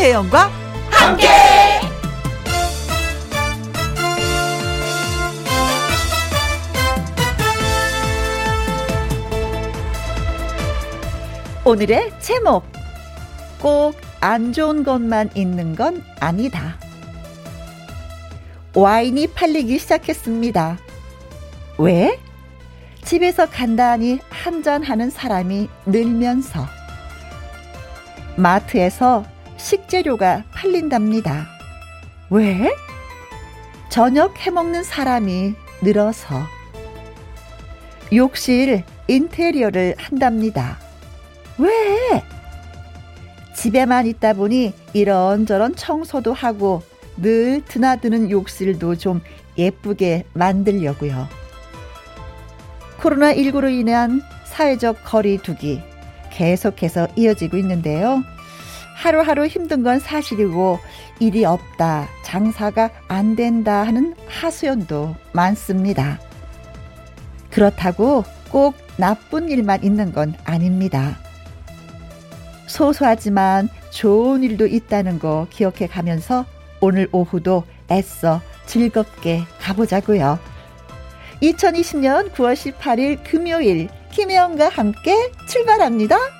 김혜영과 함께. 오늘의 제목 꼭 안 좋은 것만 있는 건 아니다. 와인이 팔리기 시작했습니다. 왜? 집에서 간단히 한잔하는 사람이 늘면서 마트에서 식재료가 팔린답니다. 왜? 저녁 해먹는 사람이 늘어서 욕실 인테리어를 한답니다. 왜? 집에만 있다 보니 이런저런 청소도 하고 늘 드나드는 욕실도 좀 예쁘게 만들려고요. 코로나19로 인한 사회적 거리두기 계속해서 이어지고 있는데요. 하루하루 힘든 건 사실이고 일이 없다, 장사가 안 된다 하는 하소연도 많습니다. 그렇다고 꼭 나쁜 일만 있는 건 아닙니다. 소소하지만 좋은 일도 있다는 거 기억해 가면서 오늘 오후도 애써 즐겁게 가보자고요. 2020년 9월 18일 금요일 김혜영과 함께 출발합니다.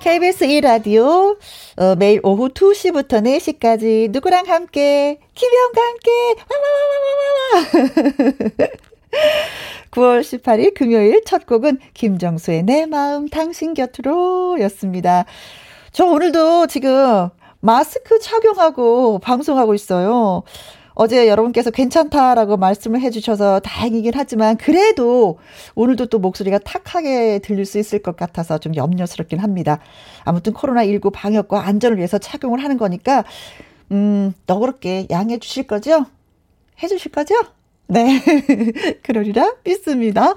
KBS 1라디오 어, 매일 오후 2시부터 4시까지 누구랑 함께 김혜영과 함께 와와와와와와 9월 18일 금요일 첫 곡은 김정수의 내 마음 당신 곁으로 였습니다. 저 오늘도 지금 마스크 착용하고 방송하고 있어요. 어제 여러분께서 괜찮다라고 말씀을 해주셔서 다행이긴 하지만 그래도 오늘도 또 목소리가 탁하게 들릴 수 있을 것 같아서 좀 염려스럽긴 합니다. 아무튼 코로나19 방역과 안전을 위해서 착용을 하는 거니까 음, 너그럽게 양해해 주실 거죠? 해 주실 거죠? 네. 그러리라 믿습니다.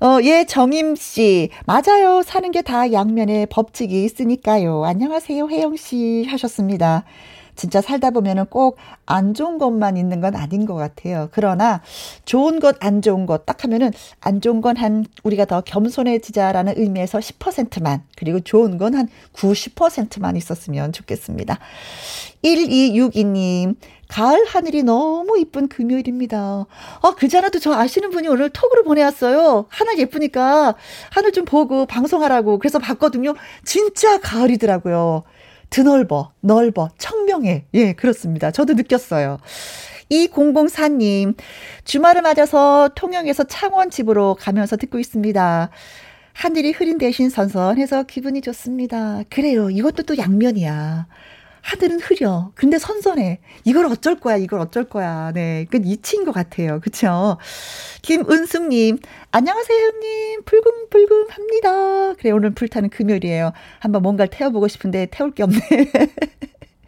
어, 예, 정임 씨. 맞아요. 사는 게 다 양면의 법칙이 있으니까요. 안녕하세요, 혜영 씨 하셨습니다. 진짜 살다 보면은 꼭 안 좋은 것만 있는 건 아닌 것 같아요. 그러나 좋은 것, 안 좋은 것 딱 하면은 안 좋은 건 한 우리가 더 겸손해지자라는 의미에서 10%만 그리고 좋은 건 한 90%만 있었으면 좋겠습니다. 1262님, 가을 하늘이 너무 이쁜 금요일입니다. 아, 그전에도 저 아시는 분이 오늘 톡으로 보내왔어요. 하늘 예쁘니까 하늘 좀 보고 방송하라고. 그래서 봤거든요. 진짜 가을이더라고요. 드넓어, 넓어, 청명해. 예, 그렇습니다. 저도 느꼈어요. 2004님, 주말을 맞아서 통영에서 창원 집으로 가면서 듣고 있습니다. 하늘이 흐린 대신 선선해서 기분이 좋습니다. 그래요. 이것도 또 양면이야. 하늘은 흐려. 근데 선선해. 이걸 어쩔 거야, 이걸 어쩔 거야. 네. 그 이치인 것 같아요. 그쵸? 김은숙님, 안녕하세요, 형님. 불금불금 합니다. 그래, 오늘 불타는 금요일이에요. 한번 뭔가를 태워보고 싶은데 태울 게 없네.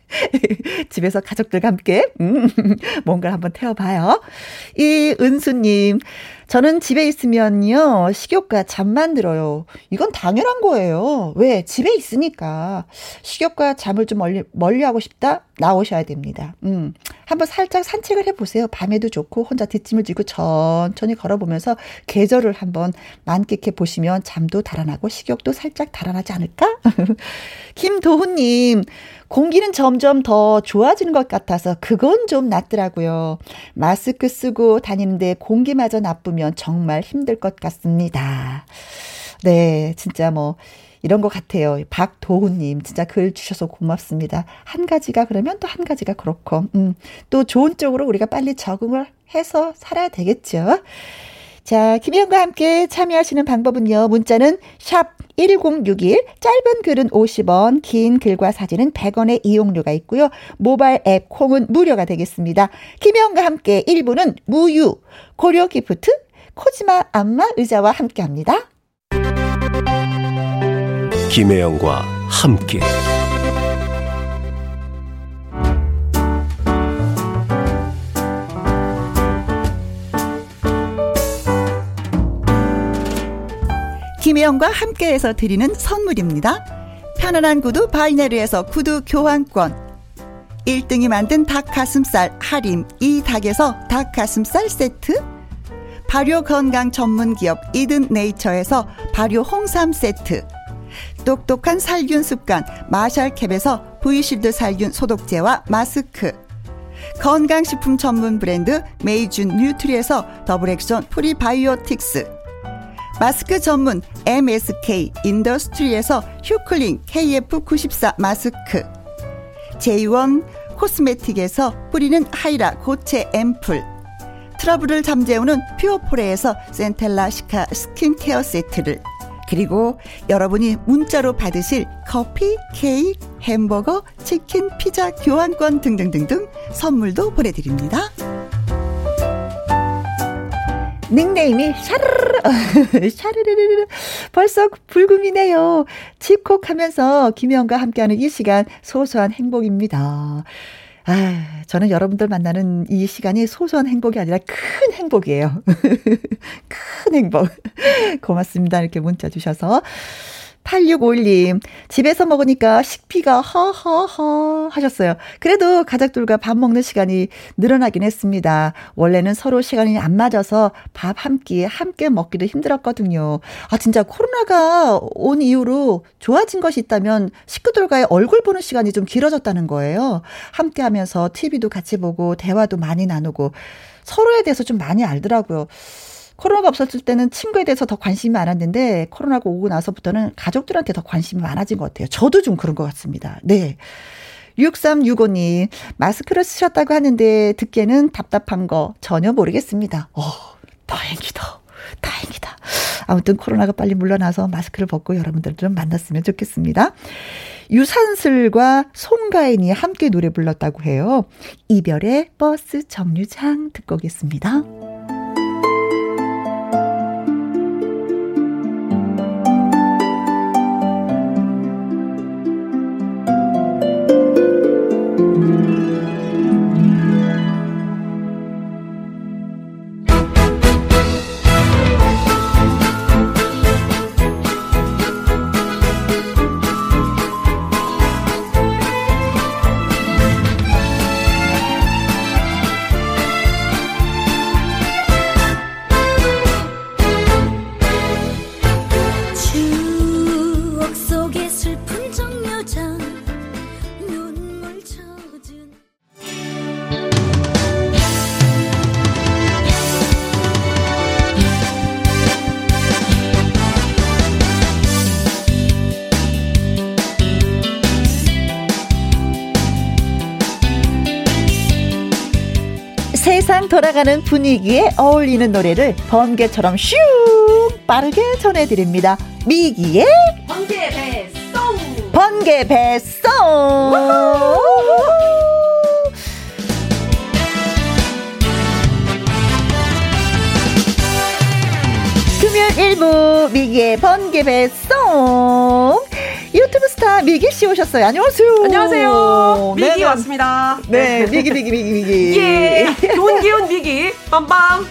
집에서 가족들과 함께, 음, 뭔가를 한번 태워봐요. 이 은수님, 저는 집에 있으면요, 식욕과 잠만 들어요. 이건 당연한 거예요. 왜? 집에 있으니까. 식욕과 잠을 좀 멀리, 멀리 하고 싶다? 나오셔야 됩니다. 음. 한번 살짝 산책을 해보세요. 밤에도 좋고, 혼자 뒷짐을 지고 천천히 걸어보면서 계절을 한번 만끽해 보시면 잠도 달아나고 식욕도 살짝 달아나지 않을까? 김도훈님, 공기는 점점 더 좋아지는 것 같아서 그건 좀 낫더라고요. 마스크 쓰고 다니는데 공기마저 나쁘면 정말 힘들 것 같습니다. 네, 진짜 뭐, 이런 것 같아요. 박도훈님, 진짜 글 주셔서 고맙습니다. 한 가지가 그러면 또 한 가지가 그렇고, 음, 또 좋은 쪽으로 우리가 빨리 적응을 해서 살아야 되겠죠. 자, 김혜영과 함께 참여하시는 방법은요. 문자는 샵 1061, 짧은 글은 50원, 긴 글과 사진은 100원의 이용료가 있고요. 모바일 앱 콩은 무료가 되겠습니다. 김혜영과 함께 1부는 무유, 고려 기프트, 코지마 안마 의자와 함께 합니다. 김혜영과 함께 김혜영과 함께해서 드리는 선물입니다. 편안한 구두 바이네르에서 구두 교환권 1등이 만든 닭가슴살 할인 이 닭에서 닭가슴살 세트 발효 건강 전문 기업 이든 네이처에서 발효 홍삼 세트. 똑똑한 살균 습관 마샬캡에서 브이실드 살균 소독제와 마스크. 건강식품 전문 브랜드 메이준 뉴트리에서 더블 액션 프리바이오틱스. 마스크 전문 MSK 인더스트리에서 휴클린 KF94 마스크. 제이원 코스메틱에서 뿌리는 하이라 고체 앰플 트러블을 잠재우는 퓨어포레에서 센텔라 시카 스킨케어 세트를 그리고 여러분이 문자로 받으실 커피, 케이크, 햄버거, 치킨, 피자, 교환권 등등등등 선물도 보내드립니다. 닉네임이 샤르르 샤르르르 벌써 불금이네요. 집콕하면서 김혜영과 함께하는 이 시간 소소한 행복입니다. 아, 저는 여러분들 만나는 이 시간이 소소한 행복이 아니라 큰 행복이에요. 큰 행복. 고맙습니다. 이렇게 문자 주셔서. 8651님, 집에서 먹으니까 식비가 허허허 하셨어요. 그래도 가족들과 밥 먹는 시간이 늘어나긴 했습니다. 원래는 서로 시간이 안 맞아서 밥 한 끼 함께 먹기도 힘들었거든요. 아, 진짜 코로나가 온 이후로 좋아진 것이 있다면 식구들과의 얼굴 보는 시간이 좀 길어졌다는 거예요. 함께 하면서 TV도 같이 보고 대화도 많이 나누고 서로에 대해서 좀 많이 알더라고요. 코로나가 없었을 때는 친구에 대해서 더 관심이 많았는데 코로나가 오고 나서부터는 가족들한테 더 관심이 많아진 것 같아요. 저도 좀 그런 것 같습니다. 네. 6365님, 마스크를 쓰셨다고 하는데 듣기에는 답답한 거 전혀 모르겠습니다. 어, 다행이다. 다행이다. 아무튼 코로나가 빨리 물러나서 마스크를 벗고 여러분들 좀 만났으면 좋겠습니다. 유산슬과 송가인이 함께 노래 불렀다고 해요. 이별의 버스 정류장 듣고 오겠습니다. 돌아가는 분위기에 어울리는 노래를 번개처럼 슉 빠르게 전해드립니다. 미기의 번개 배송. 번개 배송. 금요일 일부 미기의 번개 배송 스타 미기 씨 오셨어요. 안녕하세요. 안녕하세요. 미기 네네. 왔습니다. 네, 미기 미기 미기 미기. 예. 좋은 기운 미기. 빰빰.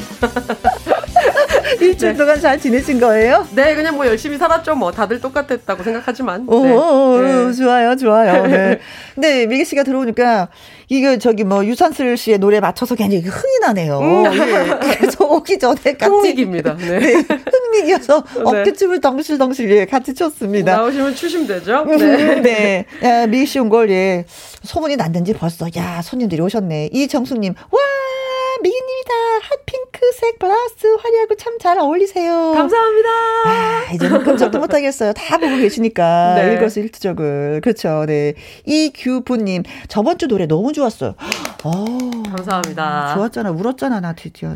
일주일 네. 동안 잘 지내신 거예요? 네, 그냥 뭐 열심히 살았죠. 뭐 다들 똑같았다고 생각하지만. 오, 네. 오, 네. 좋아요, 좋아요. 네. 네, 미기 씨가 들어오니까 이거 저기 뭐 유산슬 씨의 노래 맞춰서 굉장히 흥이 나네요. 음. 네. 그래서 오기 전에 같이 흥미입니다. 네. 네. 흥미이어서 네. 어깨춤을 덩실덩실 예, 같이 췄습니다. 나오시면 추시면 되죠. 음, 네. 네. 야, 미기 씨온걸 예. 소문이 났는지 벌써 야 손님들이 오셨네. 이정수님 와 미기님이다. 핫핑크색 블라우스 화려하고 참 잘 어울리세요. 감사합니다. 아, 이제는 끔찍도 못하겠어요. 다 보고 계시니까. 네. 일거수일투족을. 그렇죠. 네. 이규부님, 저번 주 노래 너무 좋았어요. 오, 감사합니다. 좋았잖아. 울었잖아. 나 드디어.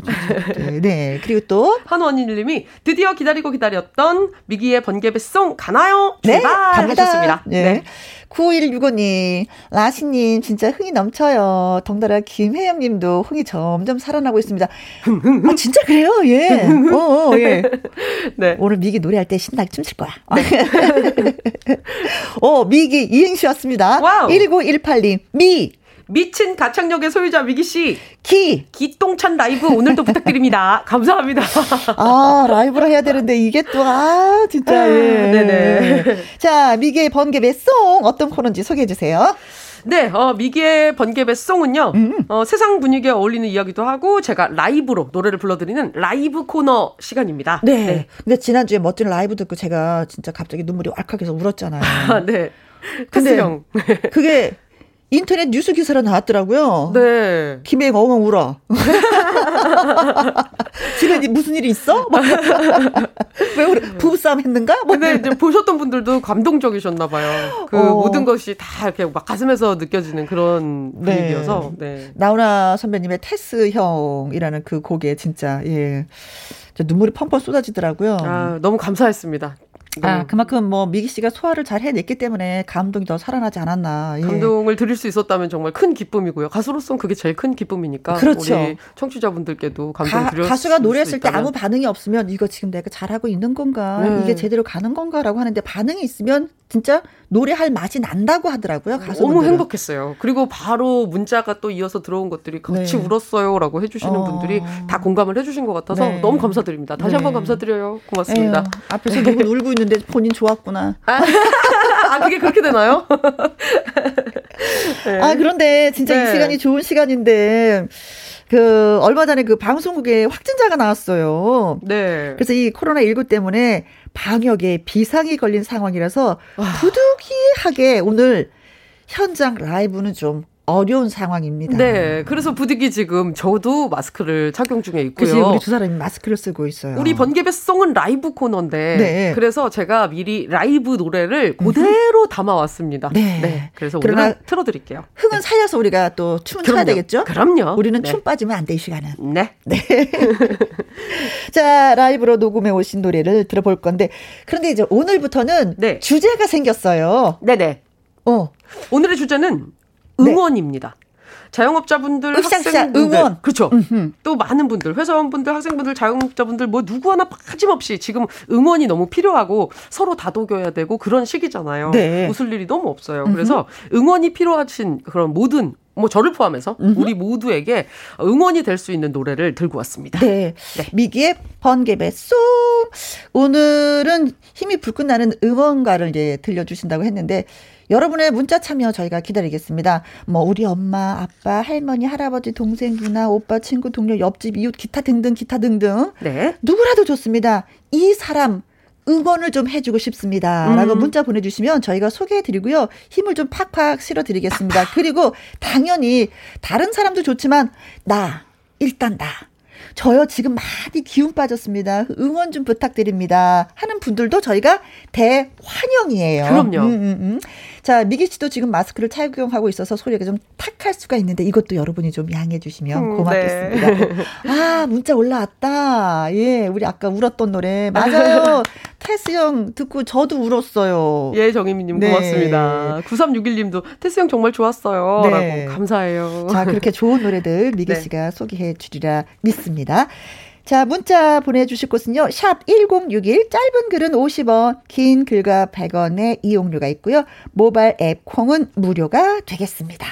네. 네. 그리고 또. 한원희님이 드디어 기다리고 기다렸던 미기의 번개배송 가나요? 네, 출발! 네. 하셨습니다. 네. 네. 9165님, 라시님, 진짜 흥이 넘쳐요. 덩달아 김혜영 님도 흥이 점점 살아나고 있습니다. 아, 진짜 그래요? 예. 어, 어, 예. 네. 오늘 미기 노래할 때 신나게 춤출 거야. 네. 어, 미기 이행시 왔습니다. wow. 1918님, 미. 미친 가창력의 소유자 미기 씨. 기. 기똥찬 라이브 오늘도 부탁드립니다. 감사합니다. 아, 라이브로 해야 되는데 이게 또, 아, 진짜, 예. 네네. 자, 미기의 번개 배송 어떤 코너인지 소개해 주세요. 네, 어, 미기의 번개배 송은요, 음. 어, 세상 분위기에 어울리는 이야기도 하고, 제가 라이브로 노래를 불러드리는 라이브 코너 시간입니다. 네. 네. 근데 지난주에 멋진 라이브 듣고 제가 진짜 갑자기 눈물이 왈칵해서 울었잖아요. 아, 네. 근데 그게 인터넷 뉴스 기사로 나왔더라고요. 네. 김혜가 엉엉 울어. 집에 무슨 일이 있어? 왜 우리 부부싸움 했는가? 뭐. 근데 이제 보셨던 분들도 감동적이셨나 봐요. 그 어. 모든 것이 다 이렇게 막 가슴에서 느껴지는 그런 네. 분위기여서. 네. 네. 나훈아 선배님의 테스 형이라는 그 곡에 진짜 예. 눈물이 펑펑 쏟아지더라고요. 아, 너무 감사했습니다. 네. 아, 그만큼 뭐 미기 씨가 소화를 잘 해냈기 때문에 감동이 더 살아나지 않았나. 예. 감동을 드릴 수 있었다면 정말 큰 기쁨이고요. 가수로서는 그게 제일 큰 기쁨이니까. 그렇죠. 우리 청취자분들께도 감동 드렸을 가수가 노래했을 때 아무 반응이 없으면 이거 지금 내가 잘하고 있는 건가? 네. 이게 제대로 가는 건가라고 하는데 반응이 있으면 진짜 노래할 맛이 난다고 하더라고요. 가수 너무 행복했어요. 그리고 바로 문자가 또 이어서 들어온 것들이 같이 네. 울었어요라고 해주시는 어. 분들이 다 공감을 해주신 것 같아서 네. 너무 감사드립니다. 다시 네. 한번 감사드려요. 고맙습니다. 에휴, 앞에서 누구 울고 있는데 본인 좋았구나. 아, 아 그게 그렇게 되나요? 네. 아 그런데 진짜 이 네. 시간이 좋은 시간인데. 그 얼마 전에 그 방송국에 확진자가 나왔어요. 네. 그래서 이 코로나 19 때문에 방역에 비상이 걸린 상황이라서 부득이하게 오늘 현장 라이브는 좀 어려운 상황입니다. 네. 그래서 부득이 지금 저도 마스크를 착용 중에 있고요. 그치, 우리 두 사람이 마스크를 쓰고 있어요. 우리 번개배송은 라이브 코너인데 네. 그래서 제가 미리 라이브 노래를 그대로 담아왔습니다. 네. 네. 그래서 오늘 틀어드릴게요. 흥은 네. 살려서 우리가 또 춤을 춰야 되겠죠? 그럼요. 우리는 네. 춤 빠지면 안 돼, 이 시간은. 네. 네. 자, 라이브로 녹음해 오신 노래를 들어볼 건데 그런데 이제 오늘부터는 네. 주제가 생겼어요. 네네. 어. 오늘의 주제는 네. 응원입니다. 자영업자분들, 학생분들, 응원. 그렇죠. 음흠. 또 많은 분들, 회사원분들, 학생분들, 자영업자분들 뭐 누구 하나 빠짐없이 지금 응원이 너무 필요하고 서로 다독여야 되고 그런 시기잖아요. 네. 웃을 일이 너무 없어요. 음흠. 그래서 응원이 필요하신 그런 모든 뭐 저를 포함해서 음흠. 우리 모두에게 응원이 될 수 있는 노래를 들고 왔습니다. 네. 네. 미기의 번개배 쏙 오늘은 힘이 불끈 나는 응원가를 이제 들려주신다고 했는데 여러분의 문자 참여 저희가 기다리겠습니다. 뭐 우리 엄마, 아빠, 할머니, 할아버지, 동생, 누나, 오빠, 친구, 동료, 옆집, 이웃, 기타 등등 기타 등등. 네. 누구라도 좋습니다. 이 사람 응원을 좀 해주고 싶습니다. 라고 음. 문자 보내주시면 저희가 소개해드리고요. 힘을 좀 팍팍 실어드리겠습니다. 그리고 당연히 다른 사람도 좋지만 나, 일단 나. 저요 지금 많이 기운 빠졌습니다. 응원 좀 부탁드립니다. 하는 분들도 저희가 대환영이에요. 그럼요. 음, 음, 음. 자, 미기 씨도 지금 마스크를 착용하고 있어서 소리가 좀 탁할 수가 있는데 이것도 여러분이 좀 양해해 주시면 음, 고맙겠습니다. 네. 아, 문자 올라왔다. 예, 우리 아까 울었던 노래. 맞아요. 테스 형 듣고 저도 울었어요. 예, 정희민님 네. 고맙습니다. 9361님도 테스 형 정말 좋았어요. 네. 라고 감사해요. 자, 그렇게 좋은 노래들 미기 네. 씨가 소개해 주리라 믿습니다. 자, 문자 보내주실 곳은요. 샵 1061, 짧은 글은 50원, 긴 글과 100원의 이용료가 있고요. 모바일 앱 콩은 무료가 되겠습니다.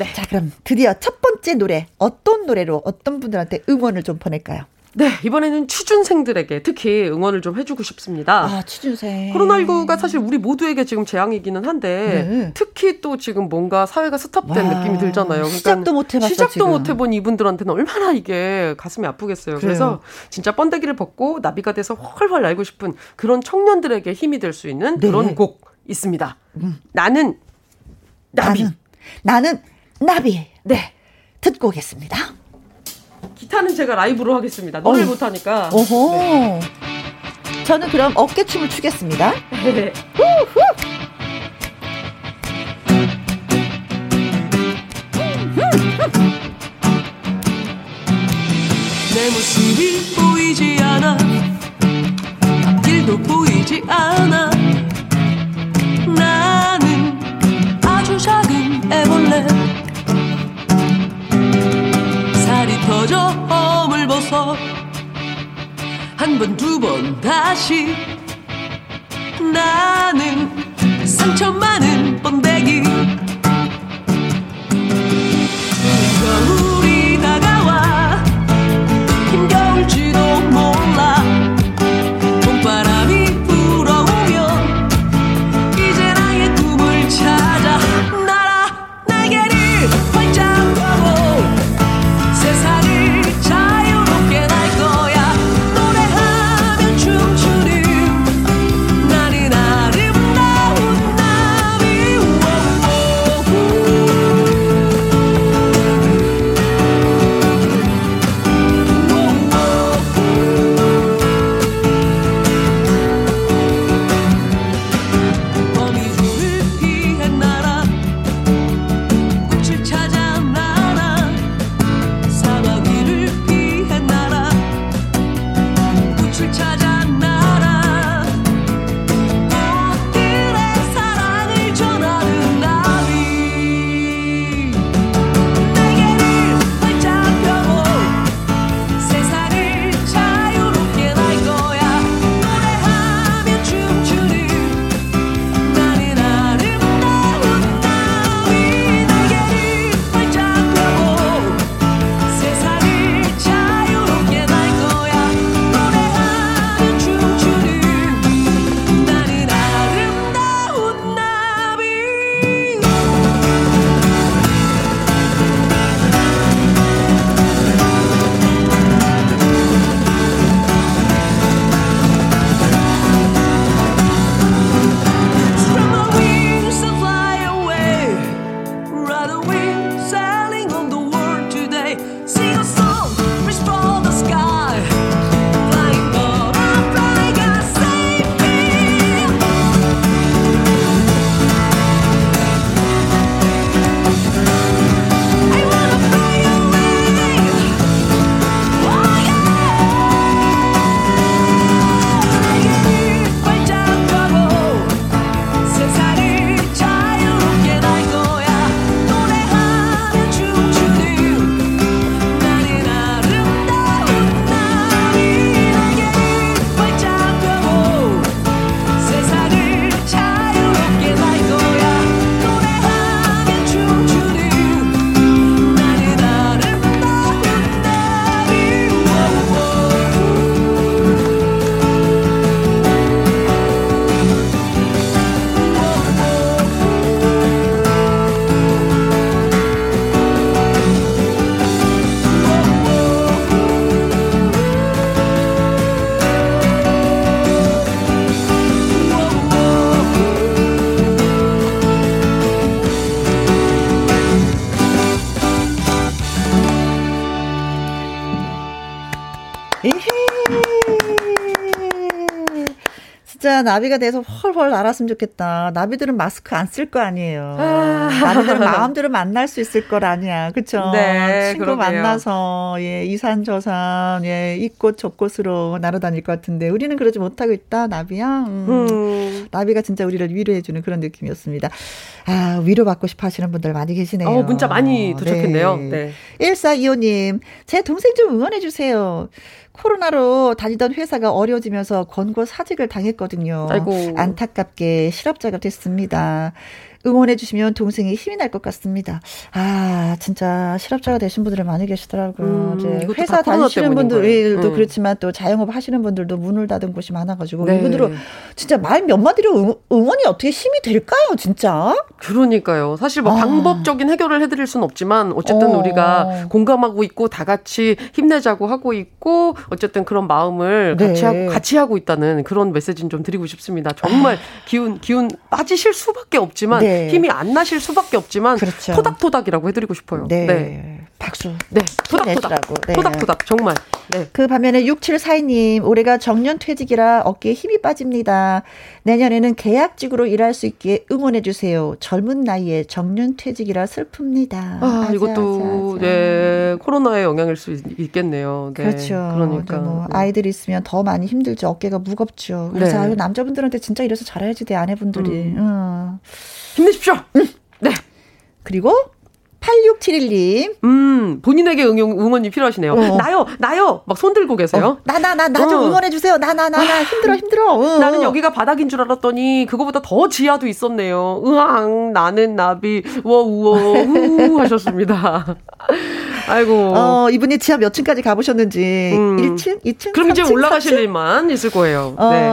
네. 자, 그럼 드디어 첫 번째 노래, 어떤 노래로 어떤 분들한테 응원을 좀 보낼까요? 네, 이번에는 취준생들에게 특히 응원을 좀 해주고 싶습니다. 아, 취준생. 코로나19가 사실 우리 모두에게 지금 재앙이기는 한데, 네. 특히 또 지금 뭔가 사회가 스탑된 와, 느낌이 들잖아요. 그러니까 시작도 못 해봤어. 시작도 못 해본 이분들한테는 얼마나 이게 가슴이 아프겠어요. 그래요. 그래서 진짜 번데기를 벗고 나비가 돼서 훨훨 날고 싶은 그런 청년들에게 힘이 될 수 있는 네. 그런 곡 있습니다. 음. 나는 나비. 나는, 나는 나비. 네. 듣고 오겠습니다. 기타는 제가 라이브로 하겠습니다. 노래 못하니까. 오호. 네. 저는 그럼 어깨춤을 추겠습니다. 네. 내 모습이 보이지 않아 앞길도 보이지 않아 한 번 두 번 다시. 나는 상처 많은 번데기 나비가 돼서 훨훨 날았으면 좋겠다. 나비들은 마스크 안 쓸 거 아니에요. 아. 나비들은 마음대로 만날 수 있을 걸 아니야. 그쵸? 네, 친구 그러게요. 만나서, 예, 이산 저산, 예, 이곳 저곳으로 날아다닐 것 같은데, 우리는 그러지 못하고 있다, 나비야. 음. 음. 나비가 진짜 우리를 위로해주는 그런 느낌이었습니다. 아, 위로받고 싶어 하시는 분들 많이 계시네요. 어, 문자 많이 도착했네요. 네. 네. 1425님, 제 동생 좀 응원해주세요. 코로나로 다니던 회사가 어려워지면서 권고 사직을 당했거든요. 아이고. 안타깝게 실업자가 됐습니다. 응원해 주시면 동생이 힘이 날 것 같습니다. 아, 진짜 실업자가 되신 분들이 많이 계시더라고요. 음, 이제 회사 다니시는 분들도 음. 그렇지만 또 자영업 하시는 분들도 문을 닫은 곳이 많아가지고 네. 이분들은 진짜 말 몇 마디로 응, 원이 어떻게 힘이 될까요, 진짜? 그러니까요. 사실 뭐 아. 방법적인 해결을 해드릴 수는 없지만 어쨌든 어. 우리가 공감하고 있고 다 같이 힘내자고 하고 있고 어쨌든 그런 마음을 네. 같이 하고 같이 하고 있다는 그런 메시지는 좀 드리고 싶습니다. 정말 기운 기운 빠지실 수밖에 없지만. 네. 네. 힘이 안 나실 수밖에 없지만 그렇죠. 토닥토닥이라고 해드리고 싶어요. 네. 네. 박수. 네. 토닥토닥. 네. 토닥토닥. 정말. 네. 그 반면에 6742님, 올해가 정년 퇴직이라 어깨에 힘이 빠집니다. 내년에는 계약직으로 일할 수 있게 응원해 주세요. 젊은 나이에 정년 퇴직이라 슬픕니다. 아, 아자, 이것도, 아자, 아자. 네. 코로나의 영향일 수 있겠네요. 네. 그렇죠. 그러니까. 뭐 아이들 있으면 더 많이 힘들죠. 어깨가 무겁죠. 그래서 네. 남자분들한테 진짜 이래서 잘해야지 돼, 아내분들이. 음. 음. 힘내십시오. 음. 네. 그리고 8671님. 음, 본인에게 응, 응원이 필요하시네요. 어. 나요, 나요! 막 손 들고 계세요. 어. 나, 나, 나, 나좀 어. 응원해주세요. 나, 나, 나, 나. 힘들어, 힘들어. 어. 나는 여기가 바닥인 줄 알았더니, 그거보다 더 지하도 있었네요. 으앙, 나는 나비, 워, 우워, 후, 하셨습니다. 아이고. 어, 이분이 지하 몇 층까지 가보셨는지. 음. 1층? 2층? 그럼 3층, 이제 올라가실 4층? 일만 있을 거예요. 어, 네.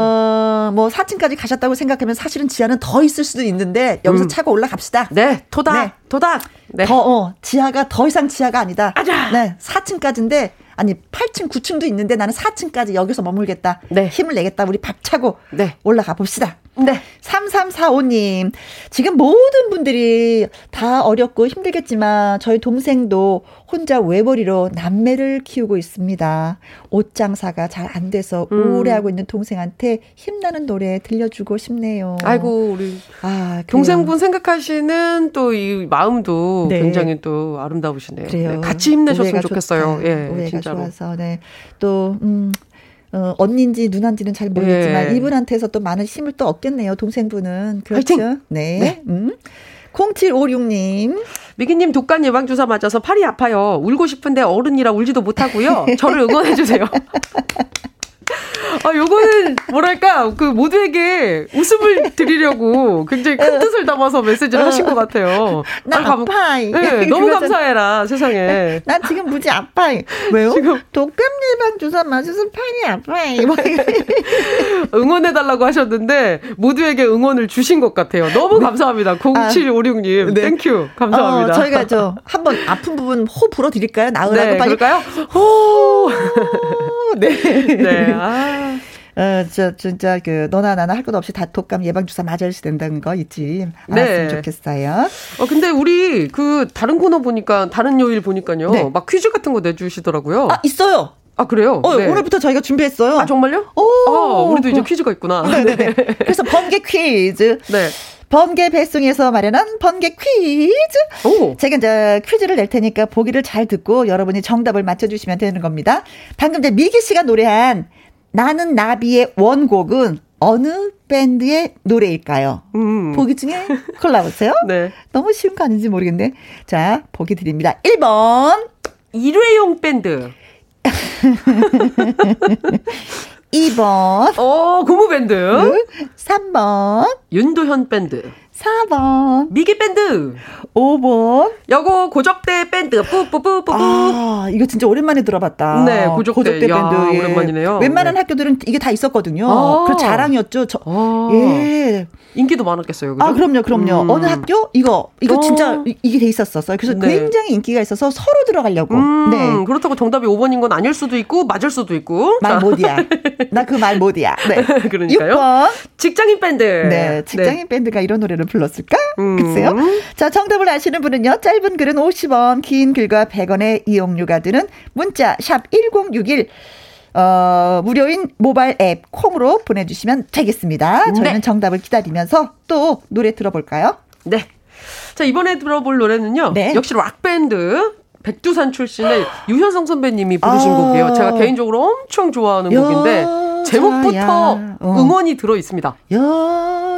뭐 4층까지 가셨다고 생각하면 사실은 지하는 더 있을 수도 있는데, 여기서 음. 차고 올라갑시다. 네, 토닥, 네. 토닥. 네. 더, 어, 지하가 더 이상 지하가 아니다. 아자! 네, 4층까지인데, 아니 8층, 9층도 있는데 나는 4층까지 여기서 머물겠다. 네. 힘을 내겠다. 우리 밥 차고 네. 올라가 봅시다. 네. 3345님. 지금 모든 분들이 다 어렵고 힘들겠지만 저희 동생도 혼자 외벌이로 남매를 키우고 있습니다. 옷 장사가 잘 안 돼서 음. 우울해하고 있는 동생한테 힘나는 노래 들려주고 싶네요. 아이고, 우리. 아, 동생분 생각하시는 또 이 마음도 네. 굉장히 또 아름다우시네요. 그래요. 네, 같이 힘내셨으면 좋겠어요. 예, 진짜로. 좋아서. 네. 또, 음. 어, 언니인지 누나인지는 잘 모르겠지만 네. 이분한테서 또 많은 힘을 또 얻겠네요. 동생분은. 그렇죠. 화이팅! 네. 네. 음. 0756님. 미기님 독감 예방주사 맞아서 팔이 아파요. 울고 싶은데 어른이라 울지도 못하고요. 저를 응원해주세요. 아, 요거는 뭐랄까 그 모두에게 웃음을 드리려고 굉장히 큰 뜻을 담아서 메시지를 하신 것 같아요. 나 아, 아파. 네, 너무 감사해라 세상에. 나 지금 무지 아파. 왜요? 지금 독감 예방 주사 맞아서 팔이 아파. 응원해 달라고 하셨는데 모두에게 응원을 주신 것 같아요. 너무 네. 감사합니다. 0756님, 아, 네. thank you 감사합니다. 어, 저희가 저 한번 아픈 부분 호 불어 드릴까요? 나으라고 네, 빨리. 그럴까요? 호. 네. 네. 아. 어, 저, 진짜, 그, 너나 나나 할 것 없이 다 독감 예방 주사 맞아야 된다는 거 잊지 않았으면 네. 좋겠어요. 어, 근데 우리 그, 다른 코너 보니까, 다른 요일 보니까요. 네. 막 퀴즈 같은 거 내주시더라고요. 아, 있어요. 아, 그래요? 어, 네. 오늘부터 저희가 준비했어요. 아, 정말요? 오. 아, 우리도 이제 퀴즈가 있구나. 네네네. 네, 네. 그래서 번개 퀴즈. 네. 번개 배송에서 마련한 번개 퀴즈. 오. 제가 이제 퀴즈를 낼 테니까 보기를 잘 듣고 여러분이 정답을 맞춰주시면 되는 겁니다. 방금 이제 미기 씨가 노래한 나는 나비의 원곡은 어느 밴드의 노래일까요? 음. 보기 중에 골라보세요. 네. 너무 쉬운 거 아닌지 모르겠네. 자, 보기 드립니다. 1번. 일회용 밴드. 2번. 어, 고무밴드. 3번. 윤도현 밴드. 4번. 미기 밴드. 5번. 여고 고적대 밴드. 뿌뿌뿌뿌뿌. 아, 이거 진짜 오랜만에 들어봤다. 네, 고적대, 고적대 야, 밴드. 예. 오랜만이네요. 웬만한 네. 학교들은 이게 다 있었거든요. 아. 그 자랑이었죠. 저, 아. 예. 인기도 많았겠어요. 그죠? 아, 그럼요, 그럼요. 음. 어느 학교? 이거, 이거 어. 진짜 이게 돼 있었었어요. 그래서 네. 굉장히 인기가 있어서 서로 들어가려고. 음, 네. 그렇다고 정답이 5번인 건 아닐 수도 있고, 맞을 수도 있고. 말 못이야. 나 그 말 못이야. 네. 그러니까요. 6번. 직장인 밴드. 네. 직장인 네. 밴드가 이런 노래를 불렀을까? 음. 글쎄요. 자, 정답을 아시는 분은요. 짧은 글은 50원, 긴 글과 100원의 이용료가 드는 문자 샵 1061. 어, 무료인 모바일 앱 콩으로 보내주시면 되겠습니다. 저희는 네. 정답을 기다리면서 또 노래 들어볼까요? 네. 자, 이번에 들어볼 노래는요. 네. 역시 락밴드. 백두산 출신의 유현성 선배님이 부르신 아. 곡이에요. 제가 개인적으로 엄청 좋아하는 곡인데. 제목부터 어. 응원이 들어 있습니다.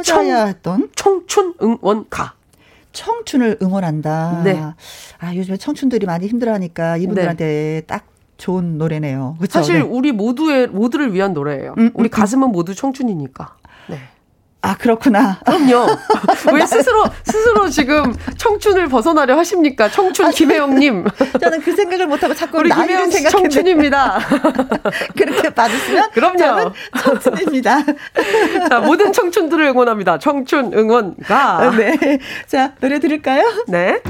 여자야 했던 청춘 응원가. 청춘을 응원한다. 네. 아, 요즘에 청춘들이 많이 힘들어하니까 이분들한테 딱 좋은 노래네요. 그쵸? 사실 네. 우리 모두의 모두를 위한 노래예요. 음, 우리 음, 가슴은 모두 청춘이니까. 네. 아, 그렇구나. 그럼요. 왜 스스로 스스로 지금 청춘을 벗어나려 하십니까? 청춘 김혜영님. 저는 그 생각을 못하고 자꾸 우리 나이를 생각했는데 청춘입니다. 그렇게 받으시면 그럼요. 청춘입니다. 자, 모든 청춘들을 응원합니다. 청춘 응원가. 네. 자, 노래 들을까요? 네.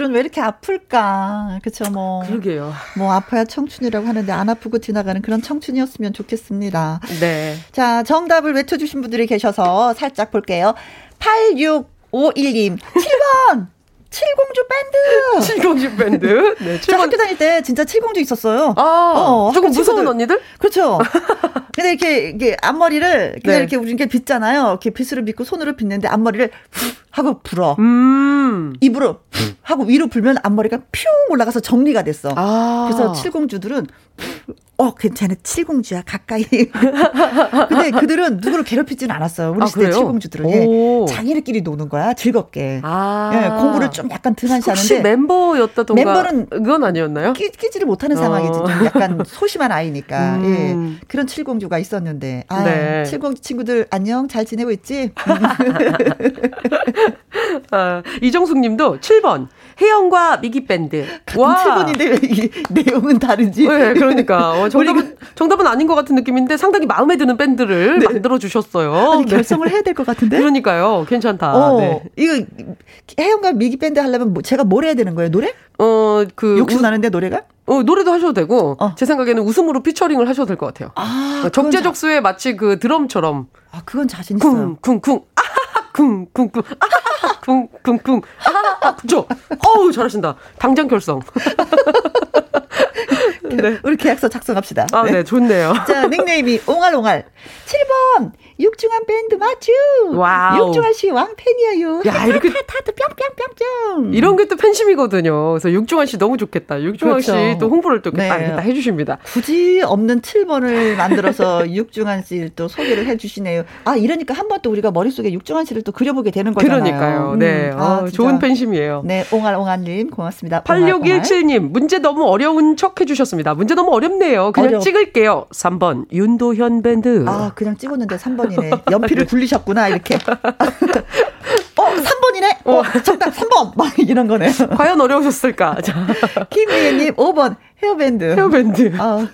청춘들은 왜 이렇게 아플까? 그쵸, 뭐. 그러게요. 뭐, 아파야 청춘이라고 하는데 안 아프고 지나가는 그런 청춘이었으면 좋겠습니다. 네. 자, 정답을 외쳐주신 분들이 계셔서 살짝 볼게요. 8651님, 7번! 칠공주 밴드! 칠공주 밴드. 네. 저 7번. 학교 다닐 때 진짜 칠공주 있었어요. 아, 어, 조금 무서운. 언니들? 그렇죠. 근데 이렇게, 이렇게 앞머리를 그냥 네. 이렇게 우리 이렇게 빗잖아요. 이렇게 빗으로 빗고 손으로 빗는데 앞머리를 후 하고 불어. 음. 입으로 후 하고 위로 불면 앞머리가 퓨 올라가서 정리가 됐어. 아. 그래서 칠공주들은 어 괜찮아 칠공주야 가까이. 근데 그들은 누구를 괴롭히지는 않았어요. 우리 아, 시대 그래요? 칠공주들은 오. 예. 자기네끼리 노는 거야 즐겁게. 아. 예, 공부를 좀 약간 등한시 혹시 하는데 멤버였다던가 멤버는 그건 아니었나요? 끼, 끼지를 못하는 어. 상황이지. 좀 약간 소심한 아이니까. 음. 예. 그런 칠공주가 있었는데. 아, 네. 칠공주 친구들 안녕 잘 지내고 있지? 아, 이정숙 님도 7번. 혜영과 미기 밴드. 같은 칠번인데 왜 이 내용은 다르지? 네, 그러니까. 어, 정답은 정답은 아닌 것 같은 느낌인데 상당히 마음에 드는 밴드를 네. 만들어 주셨어요. 아니, 네. 결성을 해야 될 것 같은데. 그러니까요. 괜찮다. 어, 네. 이거 혜영과 미기 밴드 하려면 뭐 제가 뭘 해야 되는 거예요? 노래? 어, 그 욕심 나는데 노래가? 어, 노래도 하셔도 되고 어. 제 생각에는 웃음으로 featuring을 하셔도 될 것 같아요. 아, 어, 적재적소에 자... 마치 그 드럼처럼. 아, 그건 자신 있어요. 쿵쿵쿵. 아하하 쿵쿵쿵. 아하하 쿵쿵쿵. 아하하 그죠? 어우, 잘하신다. 당장 결성. 네. 우리 계약서 작성합시다. 아, 네, 네 좋네요. 자, 닉네임이 옹알옹알. 7번 육중한 밴드 맞죠? wow. 육중한 씨 왕팬이에요. 야, 이렇게 타타 뿅뿅뿅뿅. 이런 게 또 팬심이거든요. 그래서 육중한 씨 너무 좋겠다. 육중한 그렇죠. 씨 또 홍보를 또 네. 딱해 주십니다. 굳이 없는 7번을 만들어서 육중한 씨를 또 소개를 해 주시네요. 아, 이러니까 한 번 또 우리가 머릿속에 육중한 씨를 또 그려보게 되는 거잖아요. 그러니까요. 네. 음. 아, 어, 좋은 팬심이에요. 네, 옹알옹알 님 고맙습니다. 8617 님, 문제 너무 어려운 척해 주셨습니다. 문제 너무 어렵네요. 그냥 어려... 찍을게요. 3번 윤도현 밴드. 아, 그냥 찍었는데 3번 3번이네. 연필을 굴리셨구나, 이렇게. 어, 3번이네? 어, 정답 3번! 막 이런 거네요. 과연 어려우셨을까? 김희애님, 5번. 헤어밴드. 헤어밴드. 아.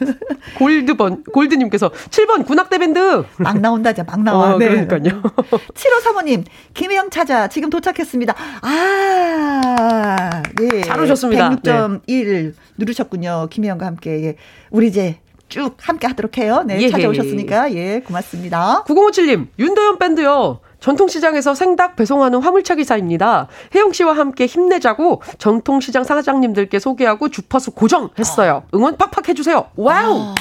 골드번, 골드님께서 7번 군악대 밴드. 막 나온다, 이제 막 나와. 어, 네. 그러니까요. 7호 사모님, 김혜영 찾아, 지금 도착했습니다. 아, 네. 잘 오셨습니다. 106.1 네. 누르셨군요. 김혜영과 함께. 예. 우리 이제 쭉 함께 하도록 해요. 네, 예. 찾아오셨으니까. 예, 고맙습니다. 9057님, 윤도현 밴드요. 전통시장에서 생닭 배송하는 화물차 기사입니다. 혜영 씨와 함께 힘내자고 전통시장 사장님들께 소개하고 주파수 고정했어요. 응원 팍팍 해주세요. wow! 아.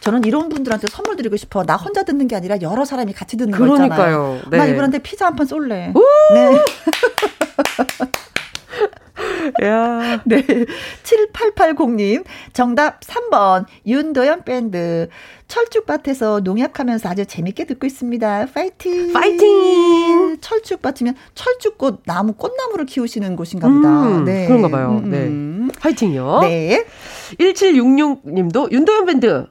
저는 이런 분들한테 선물 드리고 싶어. 나 혼자 듣는 게 아니라 여러 사람이 같이 듣는 거잖아요. 그러니까요. 네. 나 이분한테 피자 한 판 쏠래. 네. 야. 네. 7880님. 정답 3번. 윤도현 밴드. 철쭉밭에서 농약하면서 아주 재밌게 듣고 있습니다. 파이팅! 파이팅! 철쭉밭이면 철쭉꽃, 나무, 꽃나무를 키우시는 곳인가 보다. 음, 네. 그런가 봐요. 음. 네. 파이팅요. 네. 1766님도 윤도현 밴드.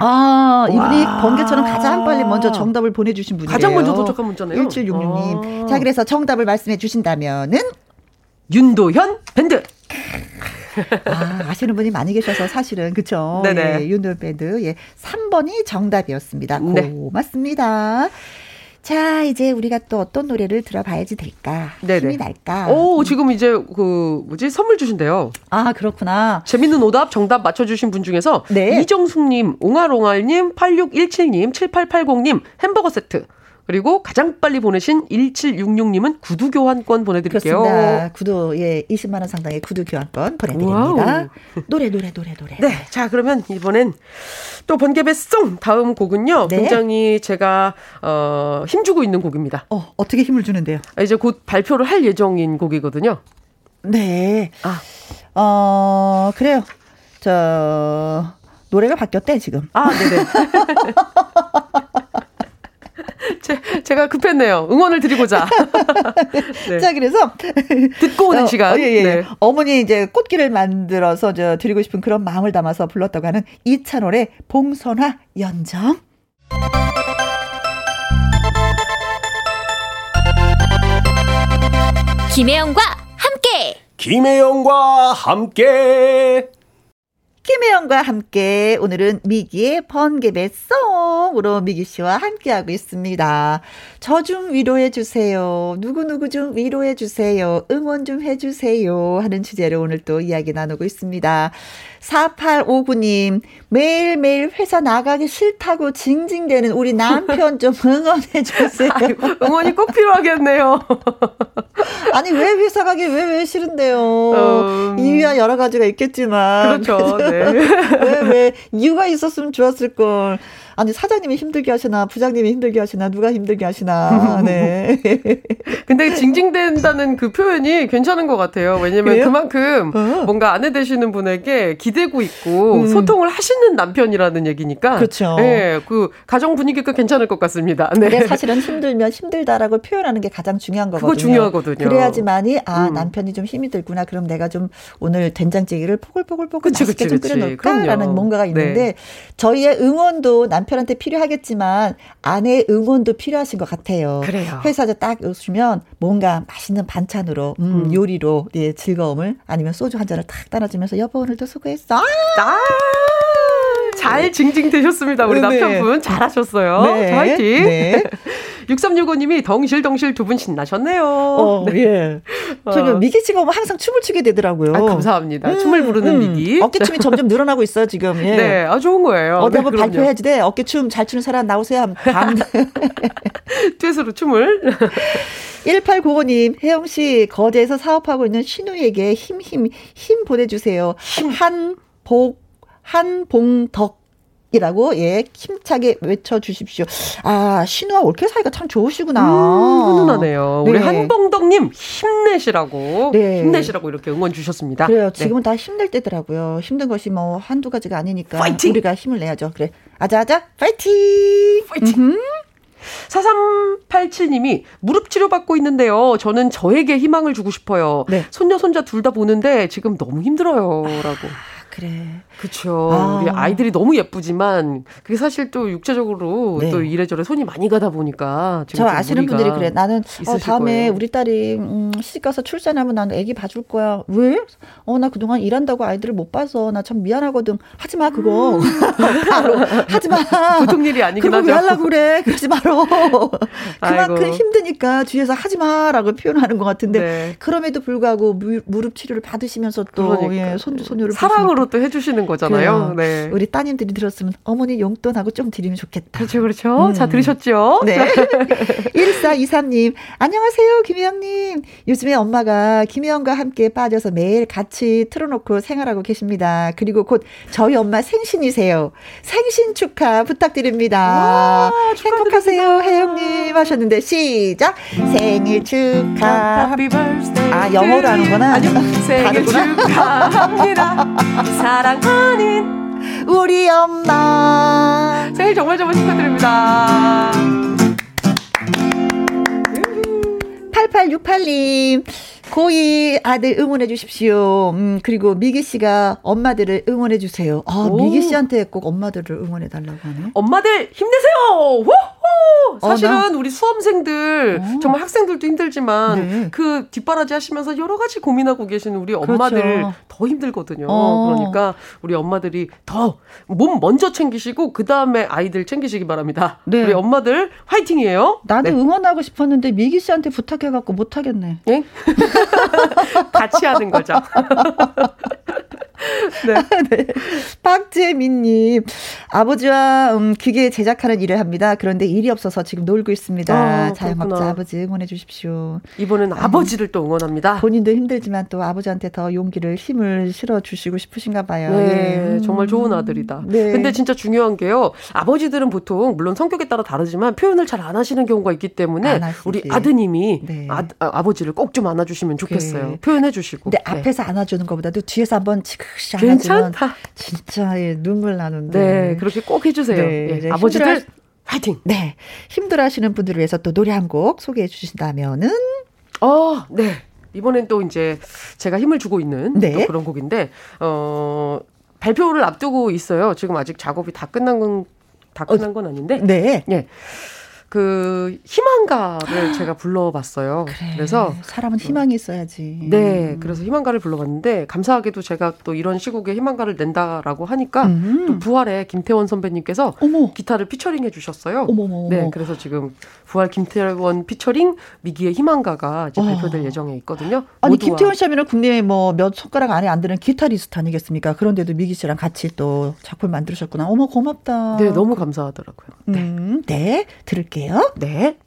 아, 이분이 와. 번개처럼 가장 빨리 먼저 정답을 보내주신 분이에요. 가장 먼저 도착한 문자네요. 1766님. 아. 자, 그래서 정답을 말씀해 주신다면은 윤도현 밴드. 아, 아시는 분이 많이 계셔서 사실은 그쵸? 네네. 예, 윤도현 밴드. 예. 3번이 정답이었습니다. 네. 고맙습니다. 자, 이제 우리가 또 어떤 노래를 들어봐야지 될까? 네네. 힘이 날까? 오, 지금 이제 그 뭐지 선물 주신대요. 아, 그렇구나. 재밌는 오답 정답 맞춰주신 분 중에서 네. 이정숙님, 옹알옹알님, 8617님, 7880님 햄버거 세트. 그리고 가장 빨리 보내신 1766님은 구두 교환권 보내드릴게요. 그렇습니다. 구두 예 20만 원 상당의 구두 교환권 보내드립니다. wow. 노래 노래 노래 노래. 네, 자 그러면 이번엔 또 번개배송 다음 곡은요. 네. 굉장히 제가 어, 힘주고 있는 곡입니다. 어 어떻게 힘을 주는데요? 아, 이제 곧 발표를 할 예정인 곡이거든요. 네. 아, 어 그래요. 저 노래가 바뀌었대 지금. 아, 네네. 제, 제가 급했네요. 응원을 드리고자. 네. 자, 그래서 듣고 오는 어, 시간. 어, 예, 예. 네. 어머니 이제 꽃길을 만들어서 저 드리고 싶은 그런 마음을 담아서 불렀다고 하는 이찬원의 봉선화 연정. 김혜영과 함께. 김혜영과 함께. 김혜영과 함께 오늘은 미기의 번개배송으로 미기 씨와 함께하고 있습니다. 저 좀 위로해 주세요. 누구누구 좀 위로해 주세요. 응원 좀 해주세요. 하는 주제로 오늘 또 이야기 나누고 있습니다. 4859님, 매일매일 회사 나가기 싫다고 징징대는 우리 남편 좀 응원해 주세요. 응원이 꼭 필요하겠네요. 아니, 왜 회사 가기 왜, 왜 싫은데요? 음... 이유야 여러 가지가 있겠지만. 그렇죠. 네. 왜, 왜, 이유가 있었으면 좋았을 걸. 아니 사장님이 힘들게 하시나 부장님이 힘들게 하시나 누가 힘들게 하시나. 네. 근데 징징댄다는 그 표현이 괜찮은 것 같아요. 왜냐면 그래요? 그만큼 어. 뭔가 아내 되시는 분에게 기대고 있고 음. 소통을 하시는 남편이라는 얘기니까. 그렇죠. 네, 그 가정 분위기가 괜찮을 것 같습니다. 네. 근데 사실은 힘들면 힘들다라고 표현하는 게 가장 중요한 거거든요. 그거 중요하거든요. 그래야지만이 아 음. 남편이 좀 힘이 들구나. 그럼 내가 좀 오늘 된장찌개를 포글포글포글 그치, 맛있게 그치, 좀 끓여놓을까라는 뭔가가 있는데 네. 저희의 응원도 남 남편한테 필요하겠지만 아내의 응원도 필요하신 것 같아요. 그래요. 회사에 딱 오시면 뭔가 맛있는 반찬으로 음, 음. 요리로 예, 즐거움을 아니면 소주 한 잔을 탁 따라주면서 여보 오늘도 수고했어. 아! 세 잘 징징 되셨습니다. 우리 네, 네. 남편분 잘하셨어요. 네. 화이팅. 네. 6365님이 덩실덩실 두 분 신나셨네요. 어, 네. 예. 저는 어. 미기 씨가 오면 항상 춤을 추게 되더라고요. 아, 감사합니다. 음, 춤을 부르는 음. 미기. 어깨춤이 점점 늘어나고 있어요, 지금. 예. 네, 아, 좋은 거예요. 어디 네, 한번 발표해야지. 네, 어깨춤 잘 추는 사람 나오세요. 다음. 듀엣으로 춤을. 1895님, 혜영 씨, 거제에서 사업하고 있는 신우에게 힘, 힘, 힘 보내주세요. 한, 복, 한봉덕 이라고 예 힘차게 외쳐 주십시오. 아 신우와 올케 사이가 참 좋으시구나. 음, 훈훈하네요. 네. 우리 한봉덕님 힘내시라고 네. 힘내시라고 이렇게 응원 주셨습니다. 그래요. 네. 지금은 네. 다 힘낼 때더라고요. 힘든 것이 뭐 한두 가지가 아니니까 파이팅! 우리가 힘을 내야죠. 그래 아자아자 파이팅. 파이팅. 음흠. 4387님이 무릎 치료받고 있는데요. 저는 저에게 희망을 주고 싶어요. 네. 손녀, 손자 둘 다 보는데 지금 너무 힘들어요. 라고. 아, 그래. 그쵸. 아. 우리 아이들이 너무 예쁘지만 그게 사실 또 육체적으로 네. 또 이래저래 손이 많이 가다 보니까 저 그 아시는 분들이 그래. 나는 어, 다음에 거예요. 우리 딸이 음, 시집 가서 출산하면 나는 아기 봐줄 거야. 왜? 어 나 그동안 일한다고 아이들을 못 봐서 나 참 미안하거든. 하지 마 그거. 음. 바로 하지 마. 보통 일이 아니긴 그리고 왜 하려고 그래? 그러지 마라. 그만큼 아이고. 힘드니까 뒤에서 하지 마라고 표현하는 것 같은데 네. 그럼에도 불구하고 무, 무릎 치료를 받으시면서 또 그러니까. 예, 손, 손녀를 사랑으로 또 해주시는 거잖아요. 네. 우리 따님들이 들었으면 어머니 용돈하고 좀 드리면 좋겠다. 그렇죠, 그렇죠. 음. 자, 들으셨죠? 네. 1423님, 안녕하세요, 김혜영님. 요즘에 엄마가 김혜영과 함께 빠져서 매일 같이 틀어놓고 생활하고 계십니다. 그리고 곧 저희 엄마 생신이세요. 생신 축하 부탁드립니다. 와, 행복하세요, 혜영님 하셨는데, 시작! 생일 축하. 아, 영어로 하는구나. 아니요, 생일 축하합니다. 사랑하는 우리 엄마. 생일 정말 정말 축하드립니다. 8868님. 고이 아들 응원해 주십시오. 음, 그리고 미기 씨가 엄마들을 응원해 주세요. 아, 미기 씨한테 꼭 엄마들을 응원해 달라고 하네. 엄마들 힘내세요! 호호! 어, 사실은 어, 나... 우리 수험생들, 오. 정말 학생들도 힘들지만 네. 그 뒷바라지 하시면서 여러 가지 고민하고 계시는 우리 엄마들 그렇죠. 더 힘들거든요. 어. 그러니까 우리 엄마들이 더 몸 먼저 챙기시고 그 다음에 아이들 챙기시기 바랍니다. 네. 우리 엄마들 화이팅이에요. 나도 네. 응원하고 싶었는데 미기 씨한테 부탁해갖고 못하겠네. 예? 같이 하는 거죠. 네. 네. 박재민님, 아버지와 음, 기계 제작하는 일을 합니다. 그런데 일이 없어서 지금 놀고 있습니다. 아, 자영업자 아버지 응원해 주십시오. 이번엔 아유, 아버지를 또 응원합니다. 본인도 힘들지만 또 아버지한테 더 용기를 힘을 실어 주시고 싶으신가 봐요. 네, 예. 정말 좋은 아들이다. 음, 네. 근데 진짜 중요한 게요. 아버지들은 보통 물론 성격에 따라 다르지만 표현을 잘 안 하시는 경우가 있기 때문에 우리 아드님이 네. 아, 아 버지를 꼭 좀 안아주시면 좋겠어요. 네. 표현해 주시고. 근데 앞에서 안아주는 것보다도 뒤에서 한번 치크 괜찮다. 진짜 예, 눈물 나는데. 네, 그렇게 꼭 해주세요. 네, 예, 아버지들 화이팅. 네, 힘들어하시는 분들을 위해서 또 노래 한 곡 소개해 주신다면은. 어, 네. 이번엔 또 이제 제가 힘을 주고 있는 네. 그런 곡인데 어 발표를 앞두고 있어요. 지금 아직 작업이 다 끝난 건다 끝난 어, 건 아닌데. 네. 예. 그 희망가를 제가 불러봤어요. 그래, 그래서 사람은 희망이 있어야지. 네, 그래서 희망가를 불러봤는데 감사하게도 제가 또 이런 시국에 희망가를 낸다라고 하니까 음. 또 부활의 김태원 선배님께서 어머. 기타를 피처링해 주셨어요. 어머머. 네, 그래서 지금 부활 김태원 피처링 미기의 희망가가 이제 어. 발표될 어. 예정에 있거든요. 아니 김태원 씨하면 국내에 뭐 몇 손가락 안에 안 드는 기타리스트 아니겠습니까? 그런데도 미기 씨랑 같이 또 작품 만드셨구나. 어머 고맙다. 네, 너무 감사하더라고요. 네, 음, 네 들을게. 들어볼게요. 네.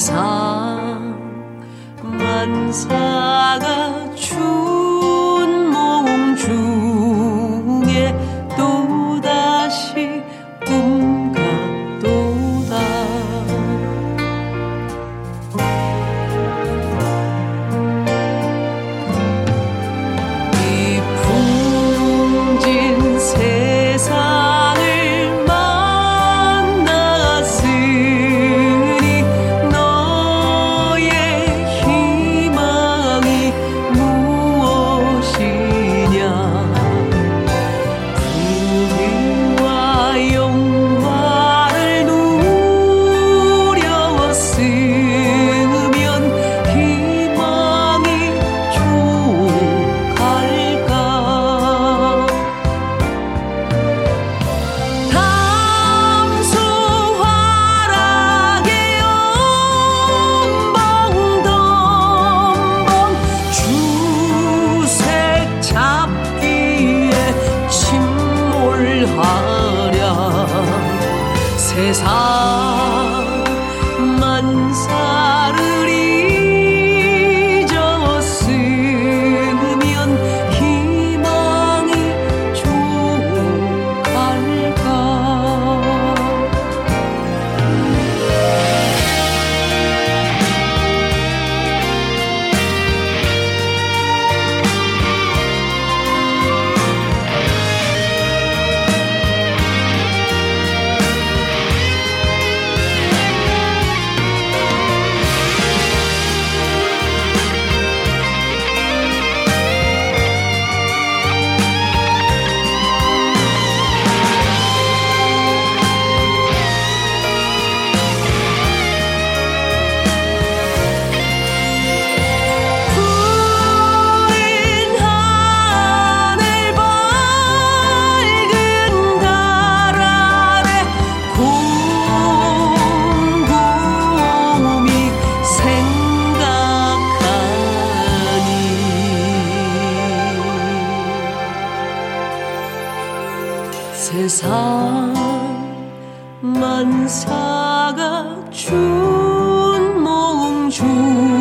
상만 세상 만사가 춘몽 중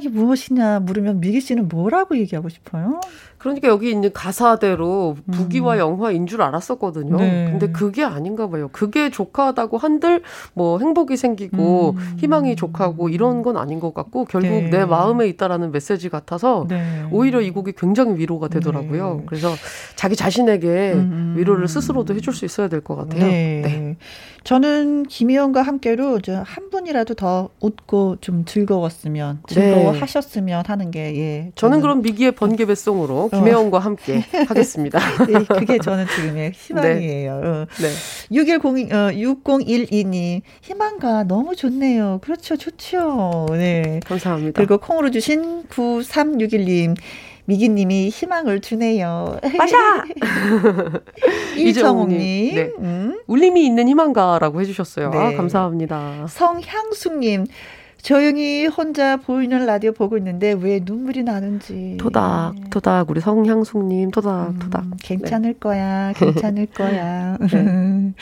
희망이 무엇이냐 물으면 미기 씨는 뭐라고 얘기하고 싶어요? 그러니까 여기 있는 가사대로 부귀와 영화인 줄 알았었거든요. 네. 근데 그게 아닌가 봐요. 그게 조카다고 한들 뭐 행복이 생기고 음. 희망이 조카고 이런 건 아닌 것 같고 결국 네. 내 마음에 있다라는 메시지 같아서 네. 오히려 이 곡이 굉장히 위로가 되더라고요. 네. 그래서 자기 자신에게 음. 위로를 스스로도 해줄 수 있어야 될 것 같아요. 네. 네. 저는 김희영과 함께로 저한 분이라도 더 웃고 좀 즐거웠으면 즐거워하셨으면 하는 게 예. 저는 그럼 미기의 번개배송으로 김혜원과 함께 하겠습니다. 네, 그게 저는 지금의 희망이에요. 어. 네. 6102, 어, 6012님, 희망가 너무 좋네요. 그렇죠, 좋죠. 네. 감사합니다. 그리고 콩으로 주신 9361님, 미기님이 희망을 주네요. 마샤! 이정옥님, 네. 음. 울림이 있는 희망가라고 해주셨어요. 아, 네. 감사합니다. 성향숙님, 조용히 혼자 보이는 라디오 보고 있는데 왜 눈물이 나는지. 토닥, 토닥, 우리 성향숙님, 토닥, 토닥. 음, 괜찮을 거야, 괜찮을 거야.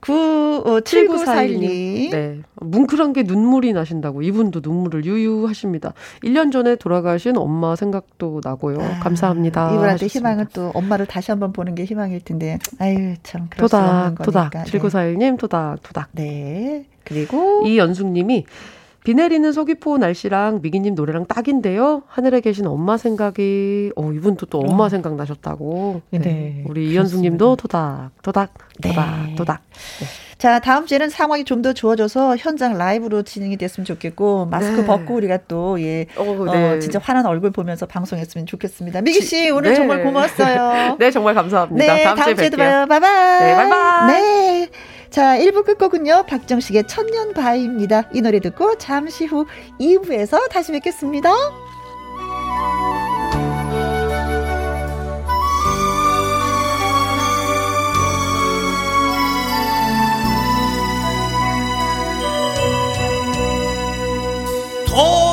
9, 어, 7941님. 네. 뭉클한 게 눈물이 나신다고. 이분도 눈물을 유유하십니다. 1년 전에 돌아가신 엄마 생각도 나고요. 아, 감사합니다. 이분한테. 희망은 또 엄마를 다시 한번 보는 게 희망일 텐데. 아유, 참. 토닥, 토닥. 7941님, 토닥, 토닥. 네. 그리고. 이연숙님이 비 내리는 서귀포 날씨랑 미기님 노래랑 딱인데요. 하늘에 계신 엄마 생각이, 어, 이분도 또 엄마 어. 생각 나셨다고. 네. 네. 우리 이현숙 님도 토닥, 토닥, 토닥, 네. 토닥. 네. 자, 다음 주에는 상황이 좀 더 좋아져서 현장 라이브로 진행이 됐으면 좋겠고, 마스크 네. 벗고 우리가 또, 예, 어, 어 네. 어, 진짜 환한 얼굴 보면서 방송했으면 좋겠습니다. 미기 씨, 오늘 네. 정말 고마웠어요. 네, 정말 감사합니다. 네, 다음, 다음 주에 봬요. 봐요. 바이바이. 네, 바이바이. 네. 자, 1부 끝곡은요, 박정식의 천년 바위입니다. 이 노래 듣고 잠시 후 2부에서 다시 뵙겠습니다. 동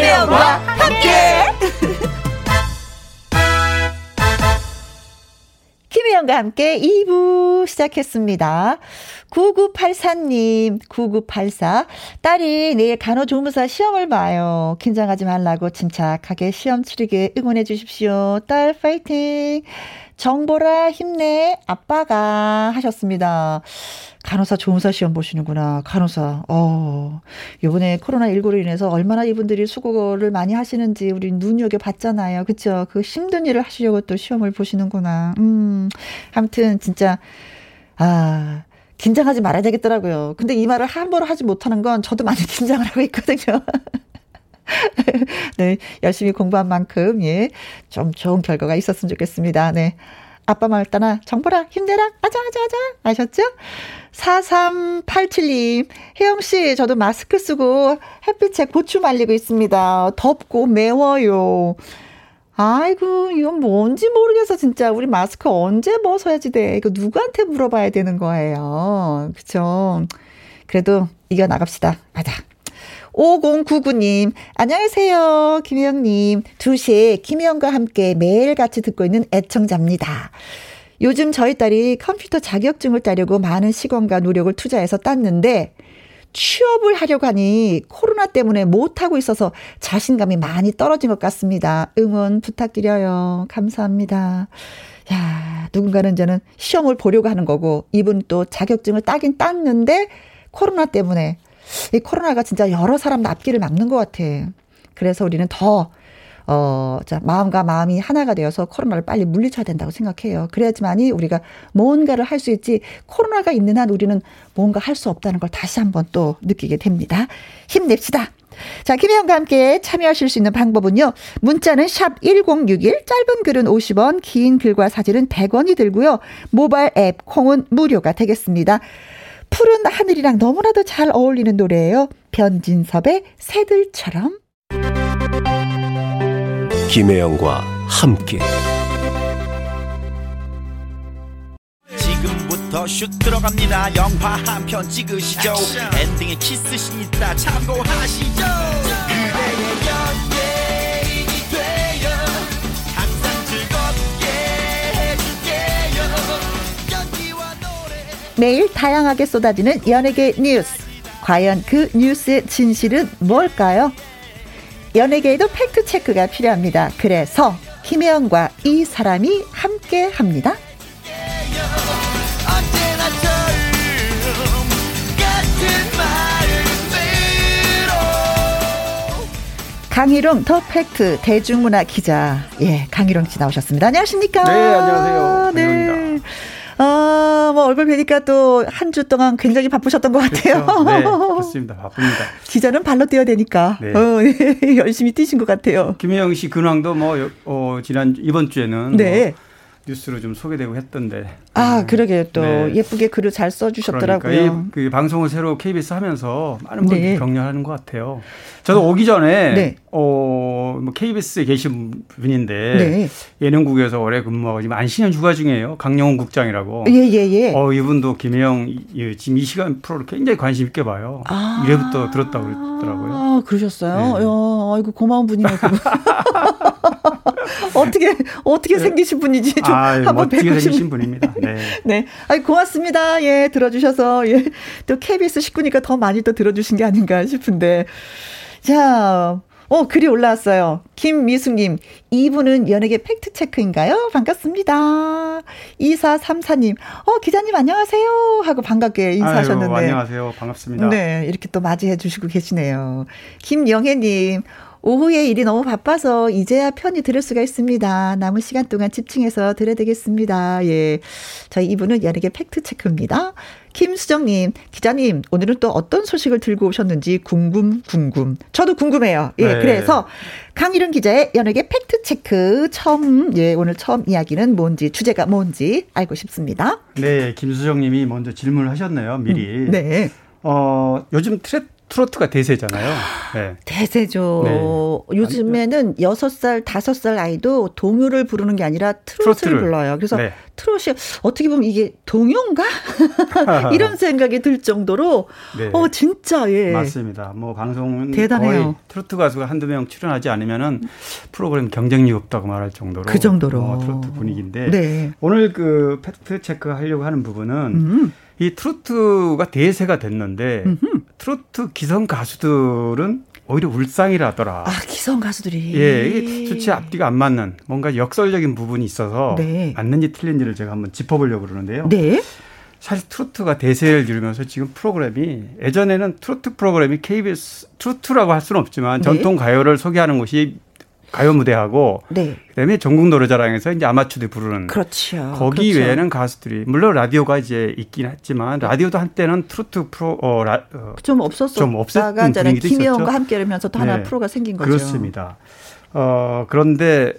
김혜영과 함께. 김혜영과 함께 2부 시작했습니다. 9984님, 9984. 딸이 내일 간호조무사 시험을 봐요. 긴장하지 말라고 침착하게 시험 치르게 응원해 주십시오. 딸 파이팅! 정보라 힘내 아빠가 하셨습니다. 간호사 조무사 시험 보시는구나. 간호사. 어. 요번에 코로나 19로 인해서 얼마나 이분들이 수고를 많이 하시는지 우리 눈여겨 봤잖아요. 그쵸? 그 힘든 일을 하시려고 또 시험을 보시는구나. 음. 아무튼 진짜 아, 긴장하지 말아야 되겠더라고요. 근데 이 말을 함부로 하지 못하는 건 저도 많이 긴장을 하고 있거든요. 네, 열심히 공부한 만큼, 예, 좀 좋은 결과가 있었으면 좋겠습니다. 네. 아빠 말 따나 정보라 힘내라 아자 아자 아자. 아셨죠? 4387님 혜영씨 저도 마스크 쓰고 햇빛에 고추 말리고 있습니다. 덥고 매워요. 아이고 이건 뭔지 모르겠어 진짜. 우리 마스크 언제 벗어야지 돼? 이거 누구한테 물어봐야 되는 거예요. 그쵸? 그래도 이겨나갑시다. 맞아 5099님, 안녕하세요. 김혜영님. 2시에 김혜영과 함께 매일 같이 듣고 있는 애청자입니다. 요즘 저희 딸이 컴퓨터 자격증을 따려고 많은 시간과 노력을 투자해서 땄는데, 취업을 하려고 하니 코로나 때문에 못하고 있어서 자신감이 많이 떨어진 것 같습니다. 응원 부탁드려요. 감사합니다. 야, 누군가는 저는 시험을 보려고 하는 거고, 이분 또 자격증을 따긴 땄는데, 코로나 때문에 이 코로나가 진짜 여러 사람 납기를 막는 것 같아. 그래서 우리는 더, 어, 자, 마음과 마음이 하나가 되어서 코로나를 빨리 물리쳐야 된다고 생각해요. 그래야지만이 우리가 뭔가를 할 수 있지, 코로나가 있는 한 우리는 뭔가 할 수 없다는 걸 다시 한번 또 느끼게 됩니다. 힘냅시다. 자, 김혜영과 함께 참여하실 수 있는 방법은요. 문자는 샵 1061, 짧은 글은 50원, 긴 글과 사진은 100원이 들고요. 모바일 앱 콩은 무료가 되겠습니다. 푸른 하늘이랑 너무나도 잘 어울리는 노래예요. 변진섭의 새들처럼. 김혜영과 함께. 지금부터 슛 들어갑니다. 영화 한 편 찍으시죠. 엔딩에 키스신 있다 참고하시죠. 매일 다양하게 쏟아지는 연예계 뉴스. 과연 그 뉴스의 진실은 뭘까요? 연예계에도 팩트 체크가 필요합니다. 그래서 김혜영과 이 사람이 함께 합니다. 강일홍 더팩트 대중문화 기자. 예, 강일홍 씨 나오셨습니다. 안녕하십니까? 네, 안녕하세요. 네. 아, 뭐 얼굴 뵈니까 또 한 주 동안 굉장히 바쁘셨던 것 같아요. 그렇죠. 네, 그렇습니다. 바쁩니다. 기자는 발로 뛰어야 되니까 네. 어, 예, 열심히 뛰신 것 같아요. 김혜영 씨 근황도 뭐 어, 지난 이번 주에는 네. 뭐 뉴스로 좀 소개되고 했던데. 아, 그러게요. 또 네. 예쁘게 글을 잘 써주셨더라고요. 그러니까 이, 그 방송을 새로 KBS 하면서 많은 분들이 네. 격려하는 것 같아요. 저도 오기 전에 네. 어, 뭐 KBS에 계신 분인데 네. 예능국에서 오래 근무하고 지금 안신현 주가 중이에요. 강영훈 국장이라고. 예, 예, 예. 어, 이분도 김혜영 이- 지금 이 시간 프로를 굉장히 관심 있게 봐요. 아. 이래부터 들었다고 그러더라고요. 아, 그러셨어요? 네. 야, 아이고, 고마운 분이네요. 어떻게, 어떻게 생기신 분인지 좀 아, 한번 멋지게 뵙고 생기신 싶네요. 분입니다. 네. 네. 아이, 고맙습니다. 예, 들어주셔서. 예. 또 KBS 식구니까 더 많이 또 들어주신 게 아닌가 싶은데. 자, 어, 글이 올라왔어요. 김미숙님, 이분은 연예계 팩트체크인가요? 반갑습니다. 2434님, 어, 기자님 안녕하세요. 하고 반갑게 인사하셨는데. 아유, 안녕하세요. 반갑습니다. 네, 이렇게 또 맞이해 주시고 계시네요. 김영혜님, 오후에 일이 너무 바빠서 이제야 편히 들을 수가 있습니다. 남은 시간 동안 집중해서 들어야 되겠습니다. 예. 저희 이분은 연예계 팩트체크입니다. 김수정님, 기자님, 오늘은 또 어떤 소식을 들고 오셨는지 궁금, 궁금. 저도 궁금해요. 예, 네. 그래서 강일은 기자의 연예계 팩트체크 처음, 예, 오늘 처음 이야기는 뭔지, 주제가 뭔지 알고 싶습니다. 네, 김수정 님이 먼저 질문을 하셨네요. 미리. 네. 어, 요즘 트레, 트로트가 대세잖아요. 네. 대세죠. 네. 요즘에는 여섯 살 다섯 살 아이도 동요를 부르는 게 아니라 트로트를, 트로트를. 불러요. 그래서 네. 트롯이 어떻게 보면 이게 동요인가? 이런 생각이 들 정도로 네. 어 진짜 예. 맞습니다. 뭐 방송은 대단해요. 거의 트로트 가수가 한두 명 출연하지 않으면은 프로그램 경쟁력 없다고 말할 정도로 그 정도로. 뭐 트로트 분위기인데 네. 오늘 그 팩트 체크 하려고 하는 부분은 음. 이 트로트가 대세가 됐는데 음흠. 트로트 기성 가수들은 오히려 울상이라더라. 아 기성 가수들이 예, 수치 앞뒤가 안 맞는 뭔가 역설적인 부분이 있어서 네. 맞는지 틀린지를 제가 한번 짚어보려고 그러는데요. 네. 사실 트로트가 대세를 이루면서 지금 프로그램이 예전에는 트로트 프로그램이 KBS 트로트라고 할 수는 없지만 네. 전통 가요를 소개하는 곳이 가요 무대하고 네. 그다음에 전국 노래자랑에서 이제 아마추어들이 부르는 그렇죠. 거기 그렇죠. 외에는 가수들이 물론 라디오가 이제 있긴 했지만 라디오도 한때는 트로트 프로 어, 라, 어 좀 없었었다가 좀 없었던 분위기도 김혜영과 있었죠. 함께 하면서 또 하나 네. 프로가 생긴 거죠. 그렇습니다. 어, 그런데,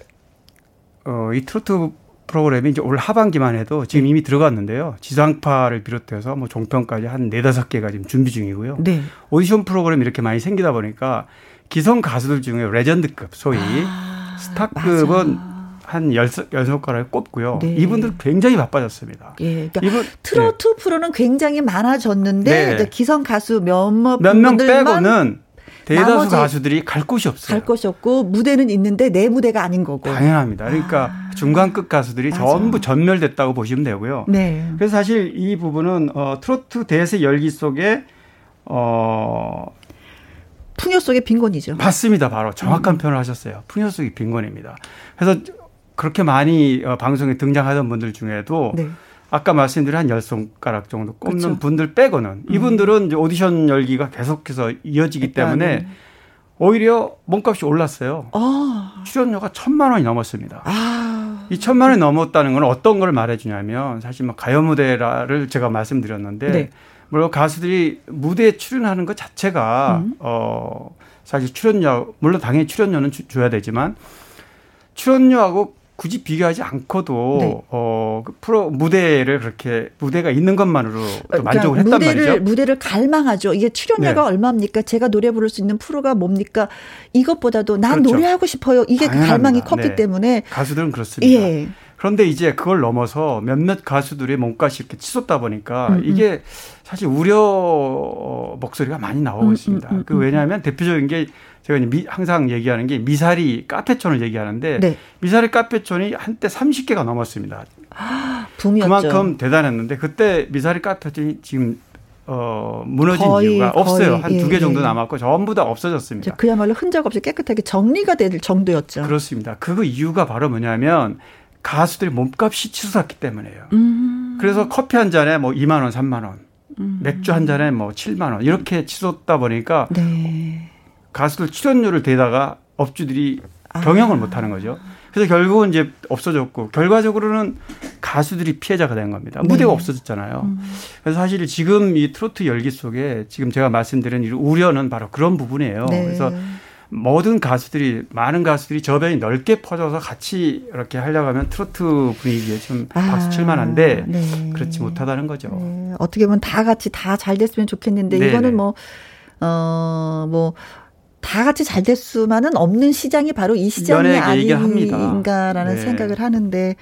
어, 이 트로트 프로그램이 이제 올 하반기만 해도 지금 이미 들어갔는데요. 지상파를 비롯해서 뭐 종편까지 한 네다섯 개가 지금 준비 중이고요. 네. 오디션 프로그램이 이렇게 많이 생기다 보니까 기성 가수들 중에 레전드급, 소위 아, 스타급은 맞아. 한 열, 열 손가락에 꼽고요. 네. 이분들 굉장히 바빠졌습니다. 예. 그러니까 이분 트로트 프로는 굉장히 많아졌는데 네. 기성 가수 몇몇 몇명 분들만 빼고는 대다수 가수들이 갈 곳이 없어요. 갈 것이 없고 무대는 있는데 내 무대가 아닌 거고. 당연합니다. 그러니까 중간급 가수들이 맞아. 전부 전멸됐다고 보시면 되고요. 네. 그래서 사실 이 부분은 어, 트로트 대세 열기 속에 어, 풍요 속의 빈곤이죠. 맞습니다. 바로 음. 정확한 표현을 하셨어요. 풍요 속의 빈곤입니다. 그래서 그렇게 많이 어, 방송에 등장하던 분들 중에도 네. 아까 말씀드린 한 열 손가락 정도 꼽는. 음. 분들 빼고는 이분들은 이제 오디션 열기가 계속해서 이어지기 일단은. 때문에 오히려 몸값이 올랐어요. 아. 출연료가 천만 원이 넘었습니다. 아. 이 천만 원이 넘었다는 건 어떤 걸 말해주냐면 사실 뭐 가요 무대를 제가 말씀드렸는데 네. 물론 가수들이 무대에 출연하는 것 자체가 음. 어 사실 출연료 물론 당연히 출연료는 주, 줘야 되지만 출연료하고 굳이 비교하지 않고도 네. 어그 프로 무대를 그렇게 무대가 있는 것만으로 또 그러니까 만족을 했단 무대를, 말이죠. 무대를 갈망하죠. 이게 출연료가 네. 얼마입니까? 제가 노래 부를 수 있는 프로가 뭡니까? 이것보다도 난 그렇죠. 노래하고 싶어요. 이게 그. 갈망이 컸기 네. 때문에 가수들은 그렇습니다. 예. 그런데 이제 그걸 넘어서 몇몇 가수들의 몸값이 이렇게 치솟다 보니까 음, 음. 이게 사실 우려 목소리가 많이 나오고 음, 있습니다. 음, 음, 그 왜냐하면 대표적인 게 제가 미- 항상 얘기하는 게 미사리 카페촌을 얘기하는데 네. 미사리 카페촌이 한때 30개가 넘었습니다. 붐이었죠. 그만큼 대단했는데 그때 미사리 카페촌이 지금 어 무너진 거의, 이유가 없어요. 한 두개 예, 정도 예. 남았고 전부 다 없어졌습니다. 그야말로 흔적 없이 깨끗하게 정리가 될 정도였죠. 그렇습니다. 그 이유가 바로 뭐냐면 가수들이 몸값이 치솟았기 때문에요. 음. 그래서 커피 한 잔에 뭐 2만 원, 3만 원, 음. 맥주 한 잔에 뭐 7만 원 이렇게 치솟다 보니까 네. 가수들 출연료를 대다가 업주들이 경영을 아. 못 하는 거죠. 그래서 결국은 이제 없어졌고 결과적으로는 가수들이 피해자가 된 겁니다. 네. 무대가 없어졌잖아요. 음. 그래서 사실 지금 이 트로트 열기 속에 지금 제가 말씀드린 우려는 바로 그런 부분이에요. 네. 그래서 모든 가수들이 많은 가수들이 저변이 넓게 퍼져서 같이 이렇게 하려고 하면 트로트 분위기에 좀 아, 박수 칠 만한데 네. 그렇지 못하다는 거죠. 네. 어떻게 보면 다 같이 다 잘 됐으면 좋겠는데 네 이거는 뭐 어, 뭐, 다 같이 잘 될 수만은 없는 시장이 바로 이 시장이 아닌가라는 네. 생각을 하는데,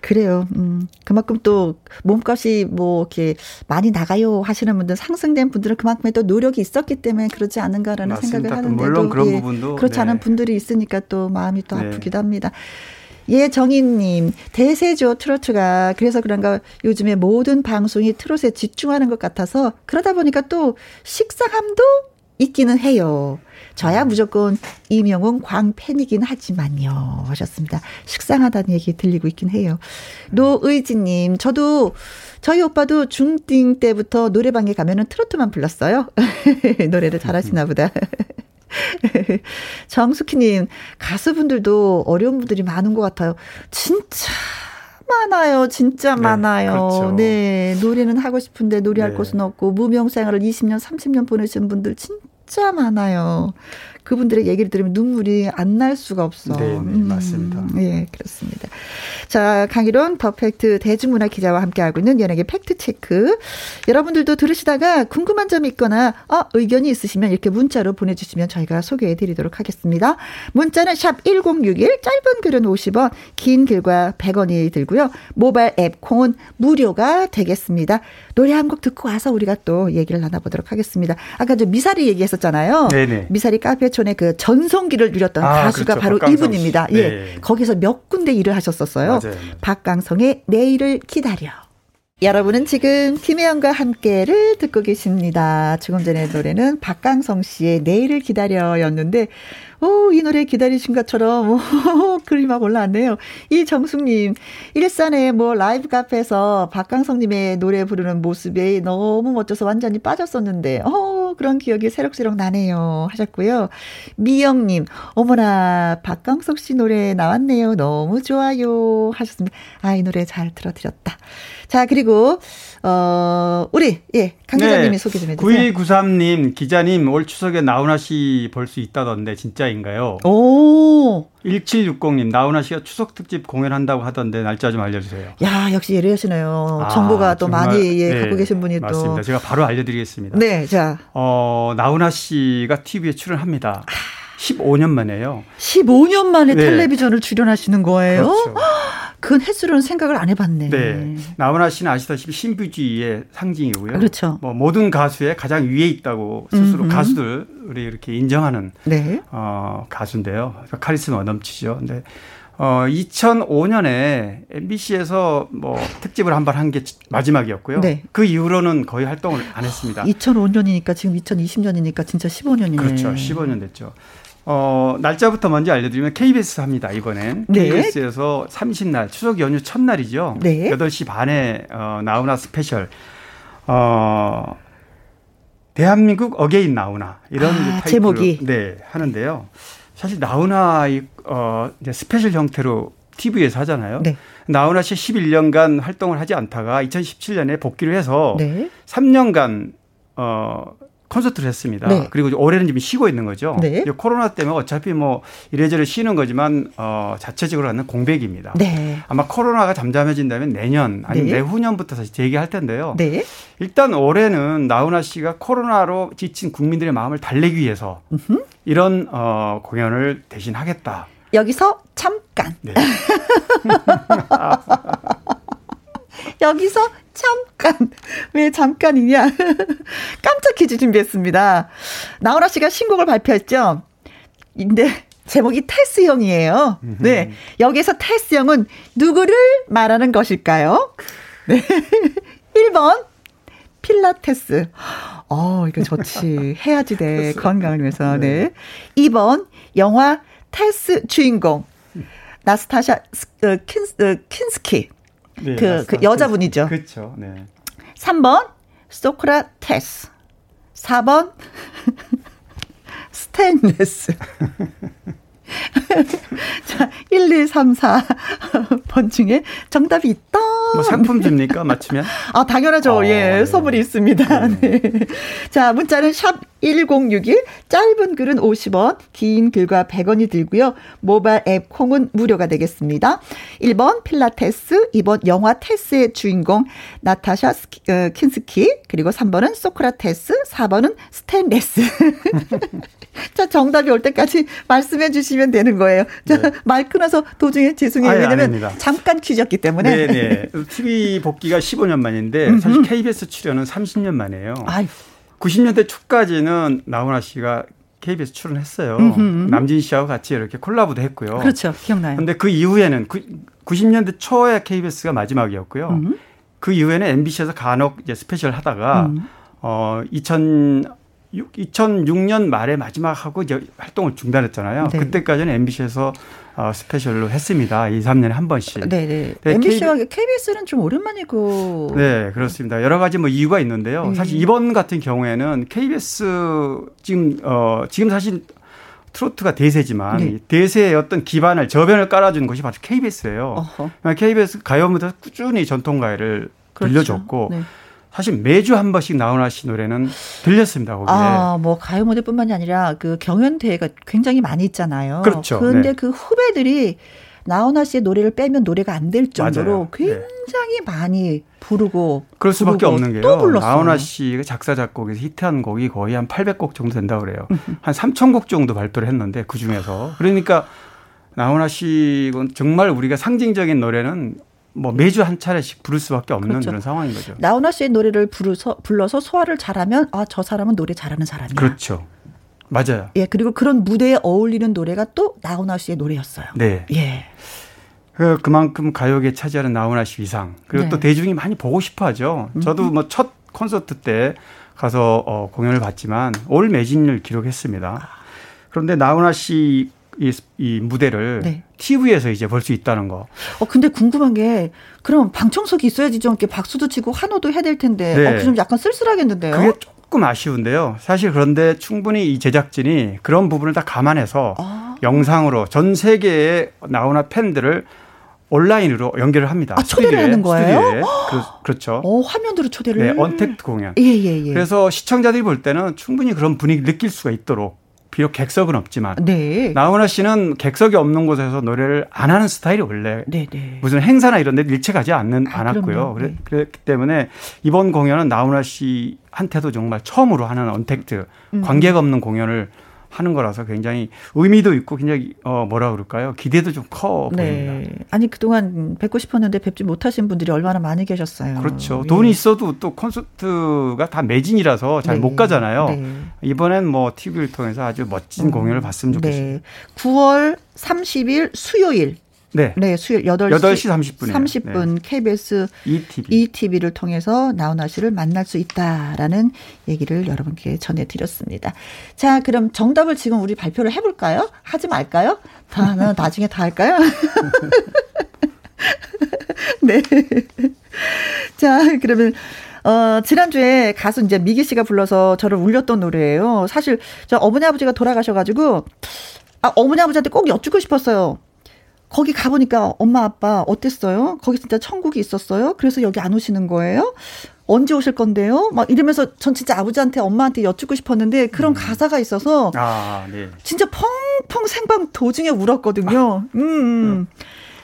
그래요. 음, 그만큼 또 몸값이 뭐 이렇게 많이 나가요 하시는 분들 상승된 분들은 그만큼의 또 노력이 있었기 때문에 그러지 않은가라는 맞습니다. 생각을 하는데 물론 그런 예, 부분도 그렇지 네. 않은 분들이 있으니까 또 마음이 또 네. 아프기도 합니다. 예, 정인님, 대세죠, 트로트가. 그래서 그런가 요즘에 모든 방송이 트롯에 집중하는 것 같아서 그러다 보니까 또 식상함도 있기는 해요. 저야 무조건 이명웅 광팬이긴 하지만요. 하셨습니다. 식상하다는 얘기 들리고 있긴 해요. 노의지님, 저도, 저희 오빠도 중딩 때부터 노래방에 가면은 트로트만 불렀어요. 노래를 잘하시나 보다. 정숙희님, 가수분들도 어려운 분들이 많은 것 같아요. 진짜 많아요. 진짜 네, 많아요. 그렇죠. 네. 노래는 하고 싶은데 노래할 네. 곳은 없고, 무명 생활을 20년, 30년 보내신 분들 진짜 많아요. 그분들의 얘기를 들으면 눈물이 안 날 수가 없어. 네, 네 음, 맞습니다. 예, 그렇습니다. 자, 강일홍 더팩트 대중문화 기자와 함께하고 있는 연예계 팩트 체크. 여러분들도 들으시다가 궁금한 점이 있거나, 어, 의견이 있으시면 이렇게 문자로 보내주시면 저희가 소개해 드리도록 하겠습니다. 문자는 샵 1061, 짧은 글은 50원, 긴 글과 100원이 들고요. 모바일 앱 콩은 무료가 되겠습니다. 노래 한 곡 듣고 와서 우리가 또 얘기를 나눠보도록 하겠습니다. 아까 저 미사리 얘기했었잖아요. 네네. 미사리 카페 촌의 그 전성기를 누렸던 아, 가수가 그렇죠. 바로 이분입니다. 예. 네. 예. 거기서 몇 군데 일을 하셨었어요. 맞아요. 박강성의 내일을 기다려. 여러분은 지금 김혜영과 함께를 듣고 계십니다. 조금 전에 노래는 박강성 씨의 내일을 기다려였는데 오, 이 노래 기다리신 것처럼, 오, 글이 막 올라왔네요. 이정숙님, 일산에 뭐 라이브 카페에서 박강성님의 노래 부르는 모습이 너무 멋져서 완전히 빠졌었는데, 어, 그런 기억이 새록새록 나네요. 하셨고요. 미영님, 어머나, 박강성 씨 노래 나왔네요. 너무 좋아요. 하셨습니다. 아, 이 노래 잘 들어드렸다. 자, 그리고, 어, 우리, 예, 강 기자님이 네. 소개 좀 해주세요. 9193님, 기자님, 올 추석에 나훈아 씨 볼 수 있다던데, 진짜인가요? 오! 1760님, 나훈아 씨가 추석 특집 공연한다고 하던데, 날짜 좀 알려주세요. 야, 역시 예리하시네요. 아, 정보가 또 정말, 많이, 예, 네, 갖고 계신 분이. 또. 맞습니다. 제가 바로 알려드리겠습니다. 네, 자. 어, 나훈아 씨가 TV에 출연합니다. 15년 만에요. 15년 만에 네. 텔레비전을 출연하시는 거예요? 그렇죠. 그 횟수로는 생각을 안 해봤네. 네. 나훈아 씨는 아시다시피 신비주의의 상징이고요. 그렇죠. 뭐 모든 가수의 가장 위에 있다고 스스로 음흠. 가수들이 이렇게 인정하는 네. 어, 가수인데요. 카리스마 넘치죠. 근데 어, 2005년에 MBC에서 뭐 특집을 한 번 한 게 마지막이었고요. 네. 그 이후로는 거의 활동을 안 했습니다. 2005년이니까 지금 2020년이니까 진짜 15년이네. 그렇죠. 15년 됐죠. 어, 날짜부터 먼저 알려드리면 KBS 합니다, 이번엔. 네. KBS에서 30날, 추석 연휴 첫날이죠. 네. 8시 반에, 어, 나훈아 스페셜. 어, 대한민국 again 나훈아. 이런 아, 제목이. 네, 하는데요. 사실 이, 어, 이제 스페셜 형태로 TV에서 하잖아요. 네. 나훈아 씨 11년간 활동을 하지 않다가 2017년에 복귀를 해서 네. 3년간 어 콘서트를 했습니다. 네. 그리고 올해는 좀 쉬고 있는 거죠. 네. 코로나 때문에 어차피 뭐 이래저래 쉬는 거지만 어, 자체적으로 하는 공백입니다. 네. 아마 코로나가 잠잠해진다면 내년 아니면 네. 내후년부터 다시 재개할 텐데요. 네. 일단 올해는 나훈아 씨가 코로나로 지친 국민들의 마음을 달래기 위해서 으흠. 이런 어, 공연을 대신 하겠다. 여기서 잠깐. 네. 여기서 잠깐. 왜 잠깐이냐? 깜짝 퀴즈 준비했습니다. 나훈아 씨가 신곡을 발표했죠? 근데 제목이 테스 형이에요. 네. 여기서 테스 형은 누구를 말하는 것일까요? 네. 1번 필라테스. 어, 이거 좋지. 해야지 돼. 건강을 위해서. 네. 2번 영화 테스 주인공. 나스타샤 어, 킨스, 어, 킨스키. 네, 그, 그 여자분이죠. 그렇죠. 네. 3번 소크라테스. 4번 스테인레스. 자, 1134번 중에 정답이 있다. 뭐 상품 줍니까? 맞추면? 아, 당연하죠. 어, 예, 네. 선물이 있습니다. 네. 자, 문자는 샵 1061, 짧은 글은 50원, 긴 글은 100원이 들고요. 모바일 앱 콩은 무료가 되겠습니다. 1번 필라테스, 2번 영화 테스의 주인공 나스타샤 스키, 어, 킨스키, 그리고 3번은 소크라테스, 4번은 스탠레스. 자, 정답이 올 때까지 말씀해 주시면 되는 거예요. 자, 말 끊어서 도중에 죄송해요. 네. 아예 왜냐면 아닙니다. 잠깐 퀴즈였기 때문에. 네네. TV 복귀가 15년 만인데 사실 KBS 출연은 30년 만이에요. 아유. 90년대 초까지는 나훈아 씨가 KBS 출연했어요. 남진 씨하고 같이 이렇게 콜라보도 했고요. 그렇죠. 기억나요. 근데 그 이후에는 구, 90년대 초에 KBS가 마지막이었고요. 음. 그 이후에는 MBC에서 간혹 이제 스페셜 하다가 음. 어 2006, 2006년 말에 마지막 하고 이제 활동을 중단했잖아요. 네. 그때까지는 MBC에서 어, 스페셜로 했습니다. 2, 3년에 한 번씩. 네네. 네, MBC와 KBS는 좀 오랜만이고. 네, 그렇습니다. 여러 가지 뭐 이유가 있는데요. 음. 사실 이번 같은 경우에는 KBS 지금 어 지금 사실 트로트가 대세지만 네. 이 대세의 어떤 기반을 저변을 깔아준 것이 바로 KBS예요. 어허. KBS 가요 무대 꾸준히 전통 가요를 그렇죠. 들려줬고 네. 사실 매주 한 번씩 나훈아 씨 노래는 들렸습니다. 거기에. 아, 뭐 가요 무대뿐만이 아니라 그 경연 대회가 굉장히 많이 있잖아요. 그렇죠. 근데 네. 그 후배들이 나훈아 씨의 노래를 빼면 노래가 안 될 정도로 맞아요. 네. 굉장히 많이 부르고 그럴 수밖에 부르고 없는 게요. 나훈아 씨가 작사 작곡에서 히트한 곡이 거의 한 800곡 정도 된다고 그래요. 한 3,000곡 정도 발표를 했는데 그 중에서 그러니까 나훈아 씨는 정말 우리가 상징적인 노래는 뭐 매주 한 차례씩 부를 수밖에 없는 그렇죠. 그런 상황인 거죠. 나훈아 씨의 노래를 부르서, 불러서 소화를 잘하면 아 저 사람은 노래 잘하는 사람이야. 그렇죠. 맞아요. 예 그리고 그런 무대에 어울리는 노래가 또 나훈아 씨의 노래였어요. 네. 예. 그 그만큼 가요계 차지하는 나훈아 씨 위상 그리고 네. 음. 또 대중이 많이 보고 싶어하죠. 저도 뭐 첫 콘서트 때 가서 어, 공연을 봤지만 올 매진을 기록했습니다. 그런데 나훈아 씨 이, 이 무대를 네. TV에서 이제 볼 수 있다는 거. 어 근데 궁금한 게 그럼 방청석이 있어야지 좀 이렇게 박수도 치고 환호도 해야 될 텐데 네. 어, 좀 약간 쓸쓸하겠는데요. 그게 조금 아쉬운데요. 사실 그런데 충분히 이 제작진이 그런 부분을 다 감안해서 아. 영상으로 전 세계의 나훈아 팬들을 온라인으로 연결을 합니다. 아, 초대를 스튜디오에, 하는 거예요? 스튜디오에. 그렇- 그렇죠. 어 화면으로 초대를. 네, 언택트 공연. 예 예 예. 그래서 시청자들이 볼 때는 충분히 그런 분위기 를 느낄 수가 있도록 비록 객석은 없지만 네. 나훈아 씨는 객석이 없는 곳에서 노래를 안 하는 스타일이 원래 네 네. 무슨 행사나 이런 데 일체 가지 않는 아, 않았고요. 그래, 네. 그랬기 때문에 이번 공연은 나훈아 씨한테도 정말 처음으로 하는 언택트 음. 관계가 없는 공연을 하는 거라서 굉장히 의미도 있고 굉장히 어 뭐라 그럴까요? 기대도 좀 커 보입니다. 네. 아니 그동안 뵙고 싶었는데 뵙지 못하신 분들이 얼마나 많이 계셨어요. 그렇죠. 예. 돈이 있어도 또 콘서트가 다 매진이라서 잘못 네. 가잖아요. 네. 이번엔 뭐 TV를 통해서 아주 멋진 공연을 봤으면 좋겠어요. 네. 9월 30일 수요일. 네. 네, 수요일 8시, 8시 30분 이에요. 30분 KBS ETV. ETV를 통해서 나훈아 씨를 만날 수 있다라는 얘기를 여러분께 전해드렸습니다. 자, 그럼 정답을 지금 우리 발표를 해볼까요? 하지 말까요? 다, 나 나중에 다 할까요? 네. 자, 그러면, 어, 지난주에 가수 이제 미기 씨가 불러서 저를 울렸던 노래예요. 사실, 저 어머니 아버지가 돌아가셔 가지고, 아, 어머니 아버지한테 꼭 여쭙고 싶었어요. 거기 가보니까 엄마 아빠 어땠어요? 거기 진짜 천국이 있었어요? 그래서 여기 안 오시는 거예요? 언제 오실 건데요? 막 이러면서 전 진짜 아버지한테 엄마한테 여쭙고 싶었는데 그런 가사가 있어서 아, 네. 진짜 펑펑 생방 도중에 울었거든요. 음, 음.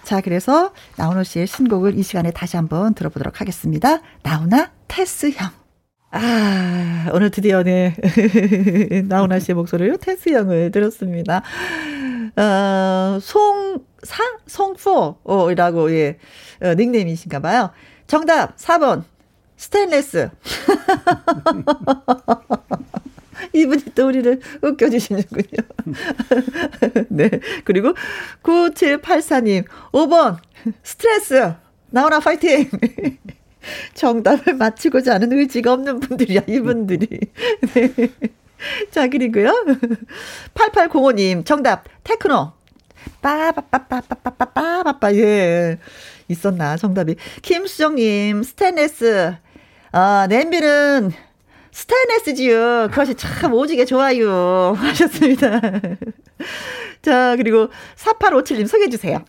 자, 그래서 나훈아 씨의 신곡을 이 시간에 다시 한번 들어보도록 하겠습니다. 나훈아 테스 형. 아, 오늘 드디어 네. 나훈아 씨의 목소리로 테스 형을 들었습니다. 어, 송사? 송포이라고, 예, 어, 닉네임이신가 봐요. 정답, 4번. 스테인레스. 이분이 또 우리를 웃겨주시는군요. 네. 그리고 9784님, 5번. 스트레스. 나오나 파이팅! 정답을 맞히고자 하는 의지가 없는 분들이야, 이분들이. 네. 자, 그리고요. 8805님, 정답, 테크노. 빠바빠빠빠빠빠빠빠, 예. 있었나, 정답이. 김수정님, 스테인레스. 아, 냄비는 스테인레스지요. 그것이 참 오지게 좋아요. 하셨습니다. 자, 그리고 4857님 소개해 주세요.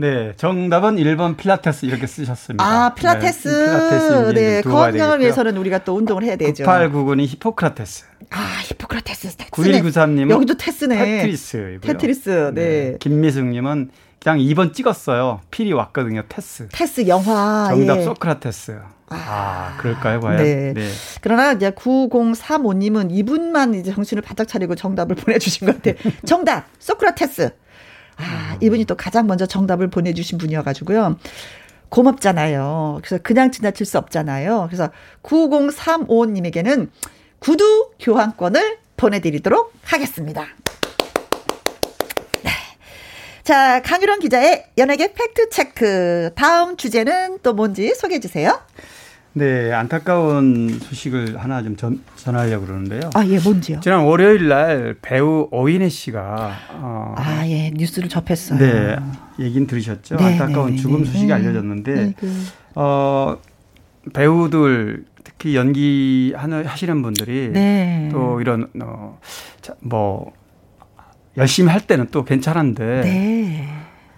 네, 정답은 1번 필라테스 이렇게 쓰셨습니다. 아, 필라테스. 네, 필라테스 네, 건강을 위해서는 우리가 또 운동을 해야 되죠. 9899는 히포크라테스. 아, 히포크라테스. 9193님은 여기도 테스네. 테트리스. 테트리스. 네. 네. 김미숙 님은 그냥 2번 찍었어요. 필이 왔거든요. 테스. 테스 영화. 정답 예. 소크라테스. 아, 아, 그럴까요, 과연? 네. 네. 그러나 이제 9035님은 이분만 이제 정신을 바짝 차리고 정답을 보내주신 것 같아요. 정답! 소크라테스! 아, 이분이 또 가장 먼저 정답을 보내주신 분이어가지고요. 고맙잖아요. 그래서 그냥 지나칠 수 없잖아요. 그래서 9035님에게는 구두 교환권을 보내드리도록 하겠습니다. 네. 자, 강유론 기자의 연예계 팩트체크. 다음 주제는 또 뭔지 소개해 주세요. 네, 안타까운 소식을 하나 좀 전, 전하려고 그러는데요. 아, 예, 뭔지요? 지난 월요일 날 배우 오인혜 씨가 어, 아, 예, 뉴스를 접했어요. 네, 얘긴 들으셨죠? 네, 안타까운 네, 죽음 네. 소식이 알려졌는데 네, 그. 어, 배우들 특히 연기 하시는 분들이 네. 또 이런 어, 뭐 열심히 할 때는 또 괜찮은데 네.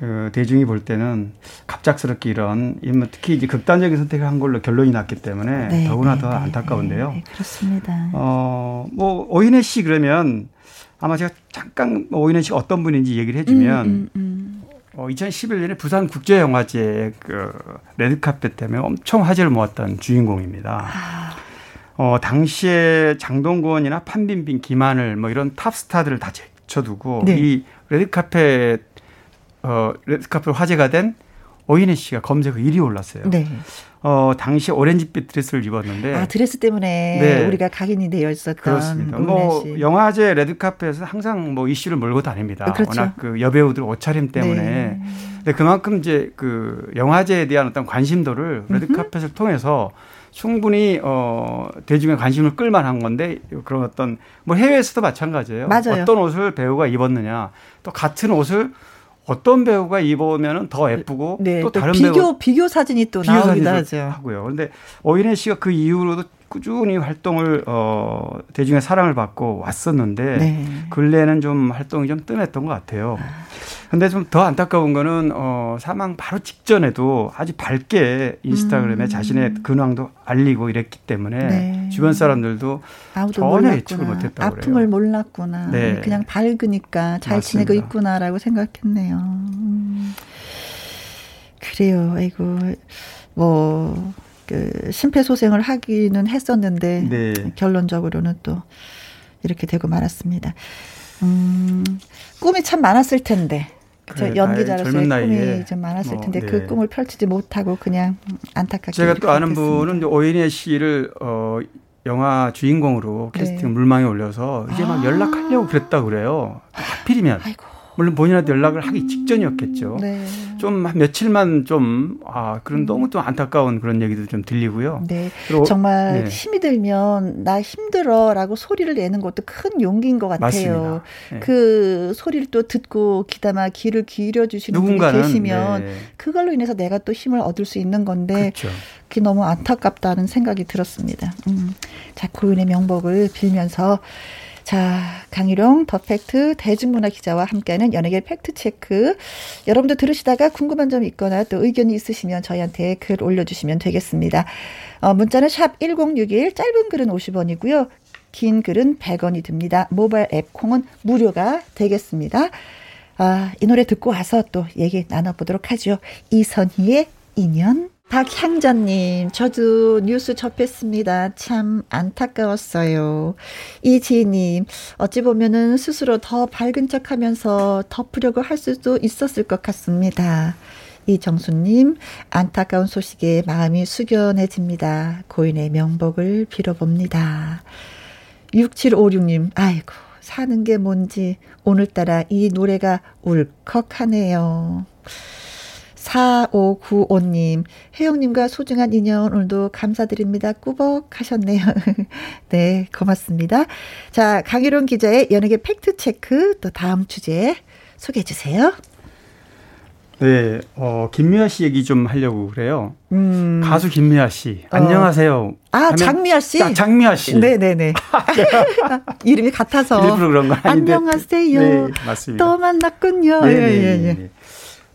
그 대중이 볼 때는 갑작스럽게 이런 특히 이제 극단적인 선택을 한 걸로 결론이 났기 때문에 네, 더구나 네, 더 네, 안타까운데요. 네, 그렇습니다. 어, 뭐 오인혜 씨 그러면 아마 제가 잠깐 뭐 오인혜 씨가 어떤 분인지 얘기를 해주면 음, 음, 음. 어, 2011년에 부산 국제영화제 그 레드카펫 때문에 엄청 화제를 모았던 주인공입니다. 아. 어, 당시에 장동건이나 판빙빙, 김하늘 뭐 이런 탑스타들을 다 제쳐두고 네. 이 레드카펫 어, 레드카펫 화제가 된 오인혜 씨가 검색어 1위 올랐어요. 네. 어, 당시 오렌지빛 드레스를 입었는데. 아, 드레스 때문에 네. 우리가 각인이 되어 있었던. 그렇습니다. 뭐, 씨. 영화제 레드카펫에서 항상 뭐 이슈를 몰고 다닙니다. 아, 그렇죠. 워낙 그 여배우들 옷차림 때문에. 네. 근데 그만큼 이제 그 영화제에 대한 어떤 관심도를 레드카펫을 통해서 충분히 어 대중의 관심을 끌만한 건데 그런 어떤 뭐 해외에서도 마찬가지예요. 맞아요. 어떤 옷을 배우가 입었느냐 또 같은 옷을 어떤 배우가 입으면 더 예쁘고 네, 또, 또 다른 비교 배우 비교 사진이 또 비교 나오기도 하죠. 하고요. 그런데 오인혜 씨가 그 이후로도 꾸준히 활동을 어 대중의 사랑을 받고 왔었는데 네. 근래는 좀 활동이 좀 뜸했던 것 같아요. 근데 좀 더 안타까운 거는 어 사망 바로 직전에도 아주 밝게 인스타그램에 음. 자신의 근황도 알리고 이랬기 때문에 네. 주변 사람들도 전혀 몰랐구나. 예측을 못했다고 아픔을 그래요. 몰랐구나. 네. 그냥 밝으니까 잘 맞습니다. 지내고 있구나라고 생각했네요. 음. 그래요. 아이고 뭐 그 심폐소생을 하기는 했었는데 네. 결론적으로는 또 이렇게 되고 말았습니다. 음, 꿈이 참 많았을 텐데. 그래, 연기자로서의 꿈이 좀 많았을 뭐, 텐데 그 네. 그 꿈을 펼치지 못하고 그냥 안타깝게 제가 또 아는 됐습니다. 분은 오인혜 씨를 어 영화 주인공으로 캐스팅 네. 물망에 올려서 이제 막 아. 연락하려고 그랬다 그래요. 하필이면. 아이고. 물론 본인한테 연락을 하기 직전이었겠죠. 네. 좀한 며칠만 좀, 아, 그런 너무 또 안타까운 그런 얘기도 좀 들리고요. 네. 정말 네. 힘이 들면 나 힘들어 라고 소리를 내는 것도 큰 용기인 것 같아요. 네. 그 소리를 또 듣고 기다마 귀를 기울여 주시는 분이 계시면 네. 그걸로 인해서 내가 또 힘을 얻을 수 있는 건데 그렇죠. 그게 너무 안타깝다는 생각이 들었습니다. 음. 자, 고인의 명복을 빌면서 자, 강희룡 더팩트 대중문화 기자와 함께하는 연예계 팩트 체크. 여러분도 들으시다가 궁금한 점 있거나 또 의견이 있으시면 저희한테 글 올려주시면 되겠습니다. 어, 문자는 샵 1061, 짧은 글은 50원이고요. 긴 글은 100원이 듭니다. 모바일 앱 콩은 무료가 되겠습니다. 아, 이 노래 듣고 와서 또 얘기 나눠보도록 하죠. 이선희의 인연. 박향전님, 저도 뉴스 접했습니다. 참 안타까웠어요. 이지희님, 어찌 보면은 스스로 더 밝은 척 하면서 덮으려고 할 수도 있었을 것 같습니다. 이정수님, 안타까운 소식에 마음이 숙연해집니다. 고인의 명복을 빌어봅니다. 6756님, 아이고, 사는 게 뭔지 오늘따라 이 노래가 울컥하네요. 4595님, 혜영님과 소중한 인연 오늘도 감사드립니다. 꾸벅 하셨네요. 네, 고맙습니다. 자, 강희론 기자의 연예계 팩트체크 또 다음 주제 소개해 주세요. 네, 어, 김미아 씨 얘기 좀 하려고 그래요. 음. 가수 김미아 씨. 어. 안녕하세요. 아, 장미아 씨? 아, 장미아 씨. 네네네. 이름이 같아서. 일부러 그런 거 아닌데. 안녕하세요. 네, 맞습니다. 또 만났군요. 네, 예, 예, 예.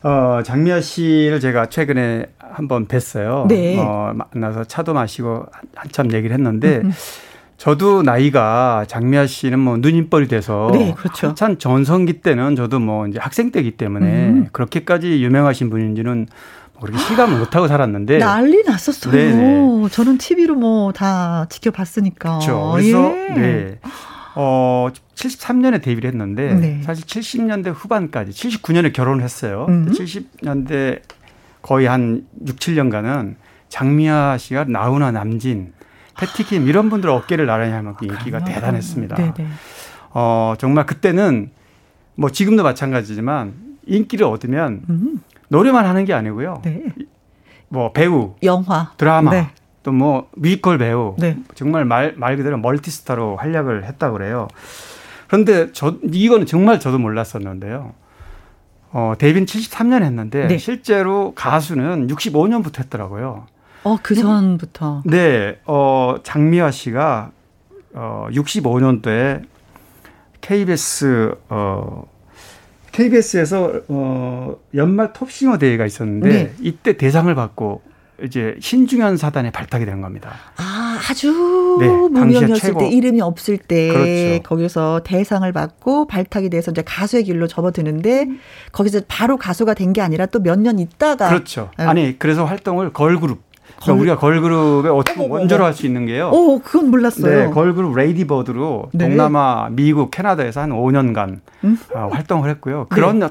어, 장미아 씨를 제가 최근에 한번 뵀어요. 네. 어, 만나서 차도 마시고 한참 얘기를 했는데, 음, 음. 저도 나이가 장미아 씨는 뭐 누님뻘이 돼서 네, 그렇죠. 한참 전성기 때는 저도 뭐 이제 학생 때기 때문에 음. 그렇게까지 유명하신 분인지는 뭐 그렇게 실감을 못 하고 살았는데 난리 났었어요. 네네. 저는 TV로 뭐 다 지켜봤으니까. 그렇죠. 그래서 예. 네. 어 73년에 데뷔를 했는데 네. 사실 70년대 후반까지 79년에 결혼을 했어요. 음. 70년대 거의 한 6, 7년간은 장미아 씨가 나훈아 남진 패티킴 이런 분들 어깨를 나란히 할 만큼 인기가. 대단했습니다. 네네. 어, 정말 그때는 뭐 지금도 마찬가지지만 인기를 얻으면 음. 노래만 하는 게 아니고요. 네. 뭐 배우, 영화, 드라마, 네. 또 뭐 뮤지컬 배우, 네. 정말 말, 말 그대로 멀티스타로 활약을 했다고 그래요. 그런데 저 이거는 정말 저도 몰랐었는데요. 어, 데뷔는 73년 했는데 네. 실제로 가수는 65년부터 했더라고요. 어, 그 전부터. 네, 어, 장미화 씨가 어, 65년도에 KBS 어 KBS에서 어 연말 톱싱어 대회가 있었는데 네. 이때 대상을 받고 이제 신중현 사단에 발탁이 된 겁니다. 아, 아주 네, 무명이었을 때 이름이 없을 때 그렇죠. 거기서 대상을 받고 발탁이 돼서 이제 가수의 길로 접어드는데 음. 거기서 바로 가수가 된 게 아니라 또 몇 년 있다가 그렇죠. 네. 아니 그래서 활동을 걸그룹 그러니까 우리가 걸그룹의 어떻게 원조로 할 수 있는 게요. 오, 그건 몰랐어요. 네, 걸그룹 레이디버드로 네. 동남아, 미국, 캐나다에서 한 5년간 음? 어, 활동을 했고요. 네. 그런 네.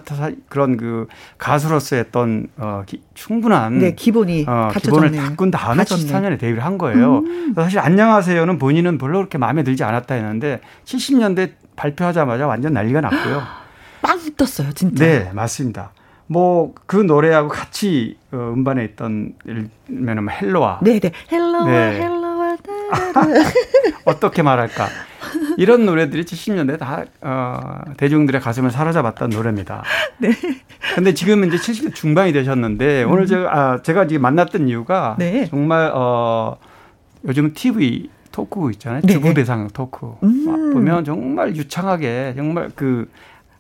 그런 그 가수로서의 어떤 어, 기, 충분한 네, 기본이 어, 기본을 닦은 다음에 갖췄네. 74년에 데뷔를 한 거예요. 음. 사실 안녕하세요는 본인은 별로 그렇게 마음에 들지 않았다 했는데 70년대 발표하자마자 완전 난리가 났고요. 빵 떴어요, 진짜. 네, 맞습니다. 뭐 그 노래하고 같이 어, 음반에 있던 예를 들면 뭐 헬로아 네네 헬로아 네. 헬로아 어떻게 말할까 이런 노래들이 70년대 다 어, 대중들의 가슴을 사로잡았던 노래입니다. 네. 근데 지금은 이제 70대 중반이 되셨는데 음. 오늘 제가 아, 제가 지금 만났던 이유가 네. 정말 어 요즘 TV 토크 있잖아요. 네. 주부 대상 토크 음. 보면 정말 유창하게 정말 그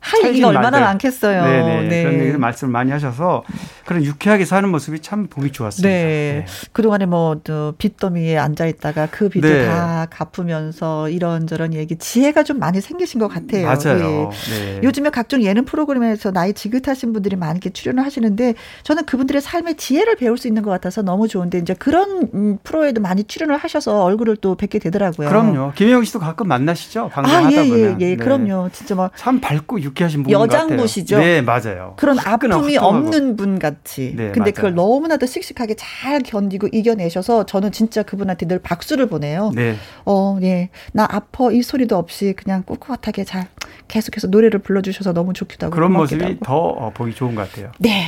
할 얘기가 얼마나 말들. 많겠어요. 네네. 네. 그런 얘기를 말씀을 많이 하셔서 그런 유쾌하게 사는 모습이 참 보기 좋았습니다. 네. 네. 그동안에 뭐 빚더미에 앉아 있다가 그 빚을 네. 다 갚으면서 이런저런 얘기 지혜가 좀 많이 생기신 것 같아요. 맞아요. 네. 요즘에 각종 예능 프로그램에서 나이 지긋하신 분들이 많이 이렇게 출연을 하시는데 저는 그분들의 삶의 지혜를 배울 수 있는 것 같아서 너무 좋은데 이제 그런 음, 프로에도 많이 출연을 하셔서 얼굴을 또 뵙게 되더라고요. 그럼요. 김혜영 씨도 가끔 만나시죠? 방송하다 아, 예, 예, 보면. 예, 예. 그럼요. 진짜 막 참 밝고 유 유쾌하신 분 여장부시죠. 네, 맞아요. 그런 아픔이 없는 분 같이. 네, 근데 맞아요. 그걸 너무나도 씩씩하게 잘 견디고 이겨내셔서 저는 진짜 그분한테 늘 박수를 보내요. 네. 어, 예. 나 아파 이 소리도 없이 그냥 꿋꿋하게 잘 계속해서 노래를 불러주셔서 너무 좋기도 하고 그런 모습이 하고. 더 어, 보기 좋은 것 같아요. 네,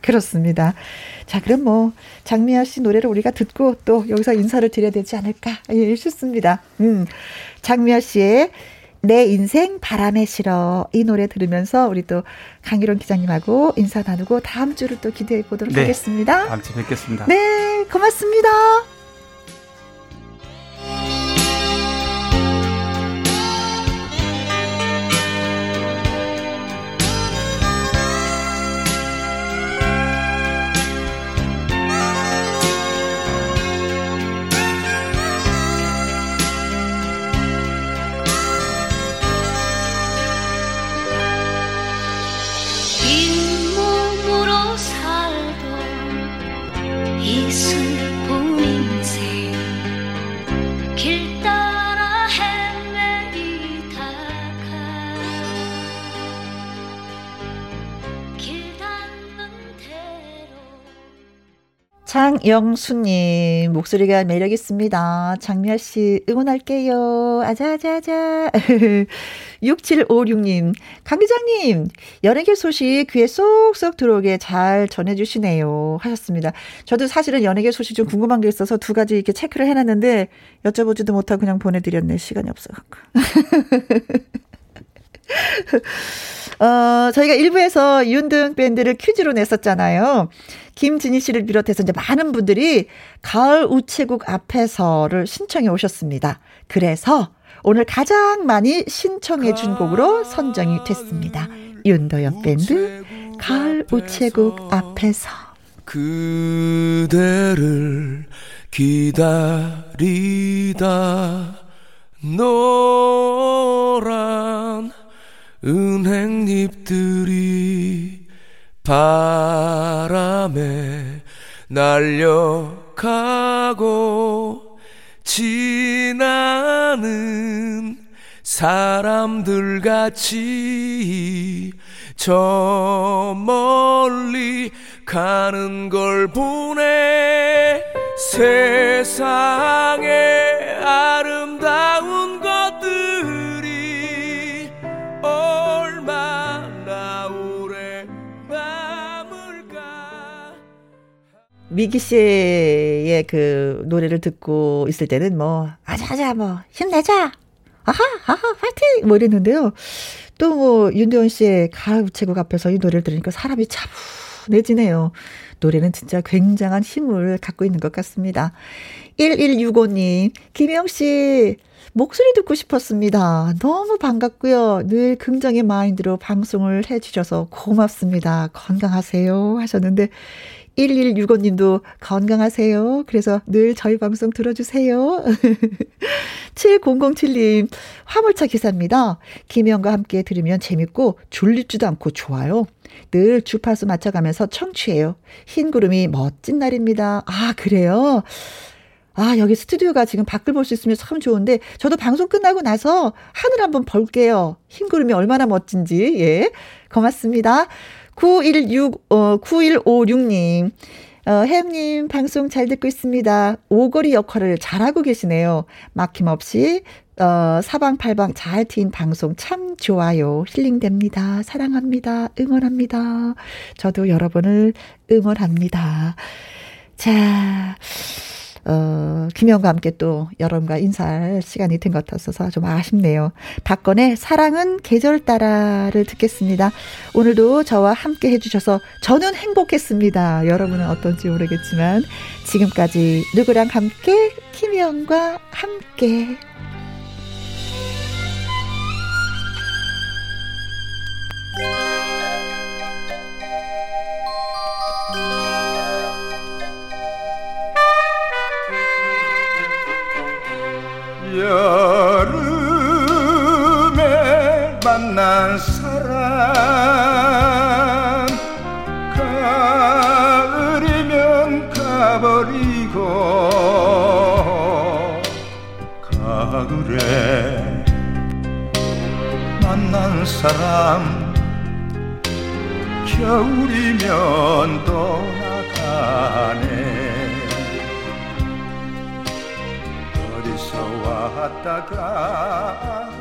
그렇습니다. 자, 그럼 뭐 장미아 씨 노래를 우리가 듣고 또 여기서 인사를 드려야 되지 않을까 예, 싶습니다. 음, 장미아 씨의 내 인생 바람에 실어 이 노래 들으면서 우리 또 강희론 기자님하고 인사 나누고 다음 주를 또 기대해 보도록 네, 하겠습니다. 다음 주 뵙겠습니다. 네, 고맙습니다. 장영수님, 목소리가 매력 있습니다. 장미아 씨, 응원할게요. 아자아자아자. 6756님, 강 기자님, 연예계 소식 귀에 쏙쏙 들어오게 잘 전해주시네요. 하셨습니다. 저도 사실은 연예계 소식 좀 궁금한 게 있어서 두 가지 이렇게 체크를 해놨는데, 여쭤보지도 못하고 그냥 보내드렸네. 시간이 없어갖고. 어, 저희가 일부에서 윤도현 밴드를 퀴즈로 냈었잖아요. 김진희 씨를 비롯해서 이제 많은 분들이 가을 우체국 앞에서를 신청해 오셨습니다. 그래서 오늘 가장 많이 신청해 준 곡으로 선정이 됐습니다. 윤도현 밴드 가을 우체국 앞에서 그대를 기다리다 노란 은행잎들이 바람에 날려가고 지나는 사람들 같이 저 멀리 가는 걸 보네 세상에 아름다운 미기 씨의 그 노래를 듣고 있을 때는 뭐 아자아자 뭐 힘내자 아하 아하 파이팅 뭐 이랬는데요. 또 뭐 윤대원 씨의 가을 우체국 앞에서 이 노래를 들으니까 사람이 차분해지네요. 노래는 진짜 굉장한 힘을 갖고 있는 것 같습니다. 1165님, 김영 씨, 목소리 듣고 싶었습니다. 너무 반갑고요. 늘 긍정의 마인드로 방송을 해주셔서 고맙습니다. 건강하세요. 하셨는데, 1165님도 건강하세요. 그래서 늘 저희 방송 들어주세요. 7007님, 화물차 기사입니다. 김영과 함께 들으면 재밌고 졸립지도 않고 좋아요. 늘 주파수 맞춰가면서 청취해요. 흰 구름이 멋진 날입니다. 아, 그래요? 아, 여기 스튜디오가 지금 밖을 볼 수 있으면 참 좋은데, 저도 방송 끝나고 나서 하늘 한번 볼게요. 흰 구름이 얼마나 멋진지. 예. 고맙습니다. 916, 어, 9156님. 어, 햄님, 방송 잘 듣고 있습니다. 오거리 역할을 잘하고 계시네요. 막힘없이, 어, 사방팔방 잘 트인 방송 참 좋아요. 힐링됩니다. 사랑합니다. 응원합니다. 저도 여러분을 응원합니다. 자, 어, 김영과 함께 또 여러분과 인사할 시간이 된 것 같아서 좀 아쉽네요. 박건의 사랑은 계절 따라를 듣겠습니다. 오늘도 저와 함께 해주셔서 저는 행복했습니다. 여러분은 어떤지 모르겠지만 지금까지 누구랑 함께 김영과 함께 여름에 만난 사람. 가을이면 가버리고 가을에 만난 사람. 겨울이면 떠나가네 어디서 왔다가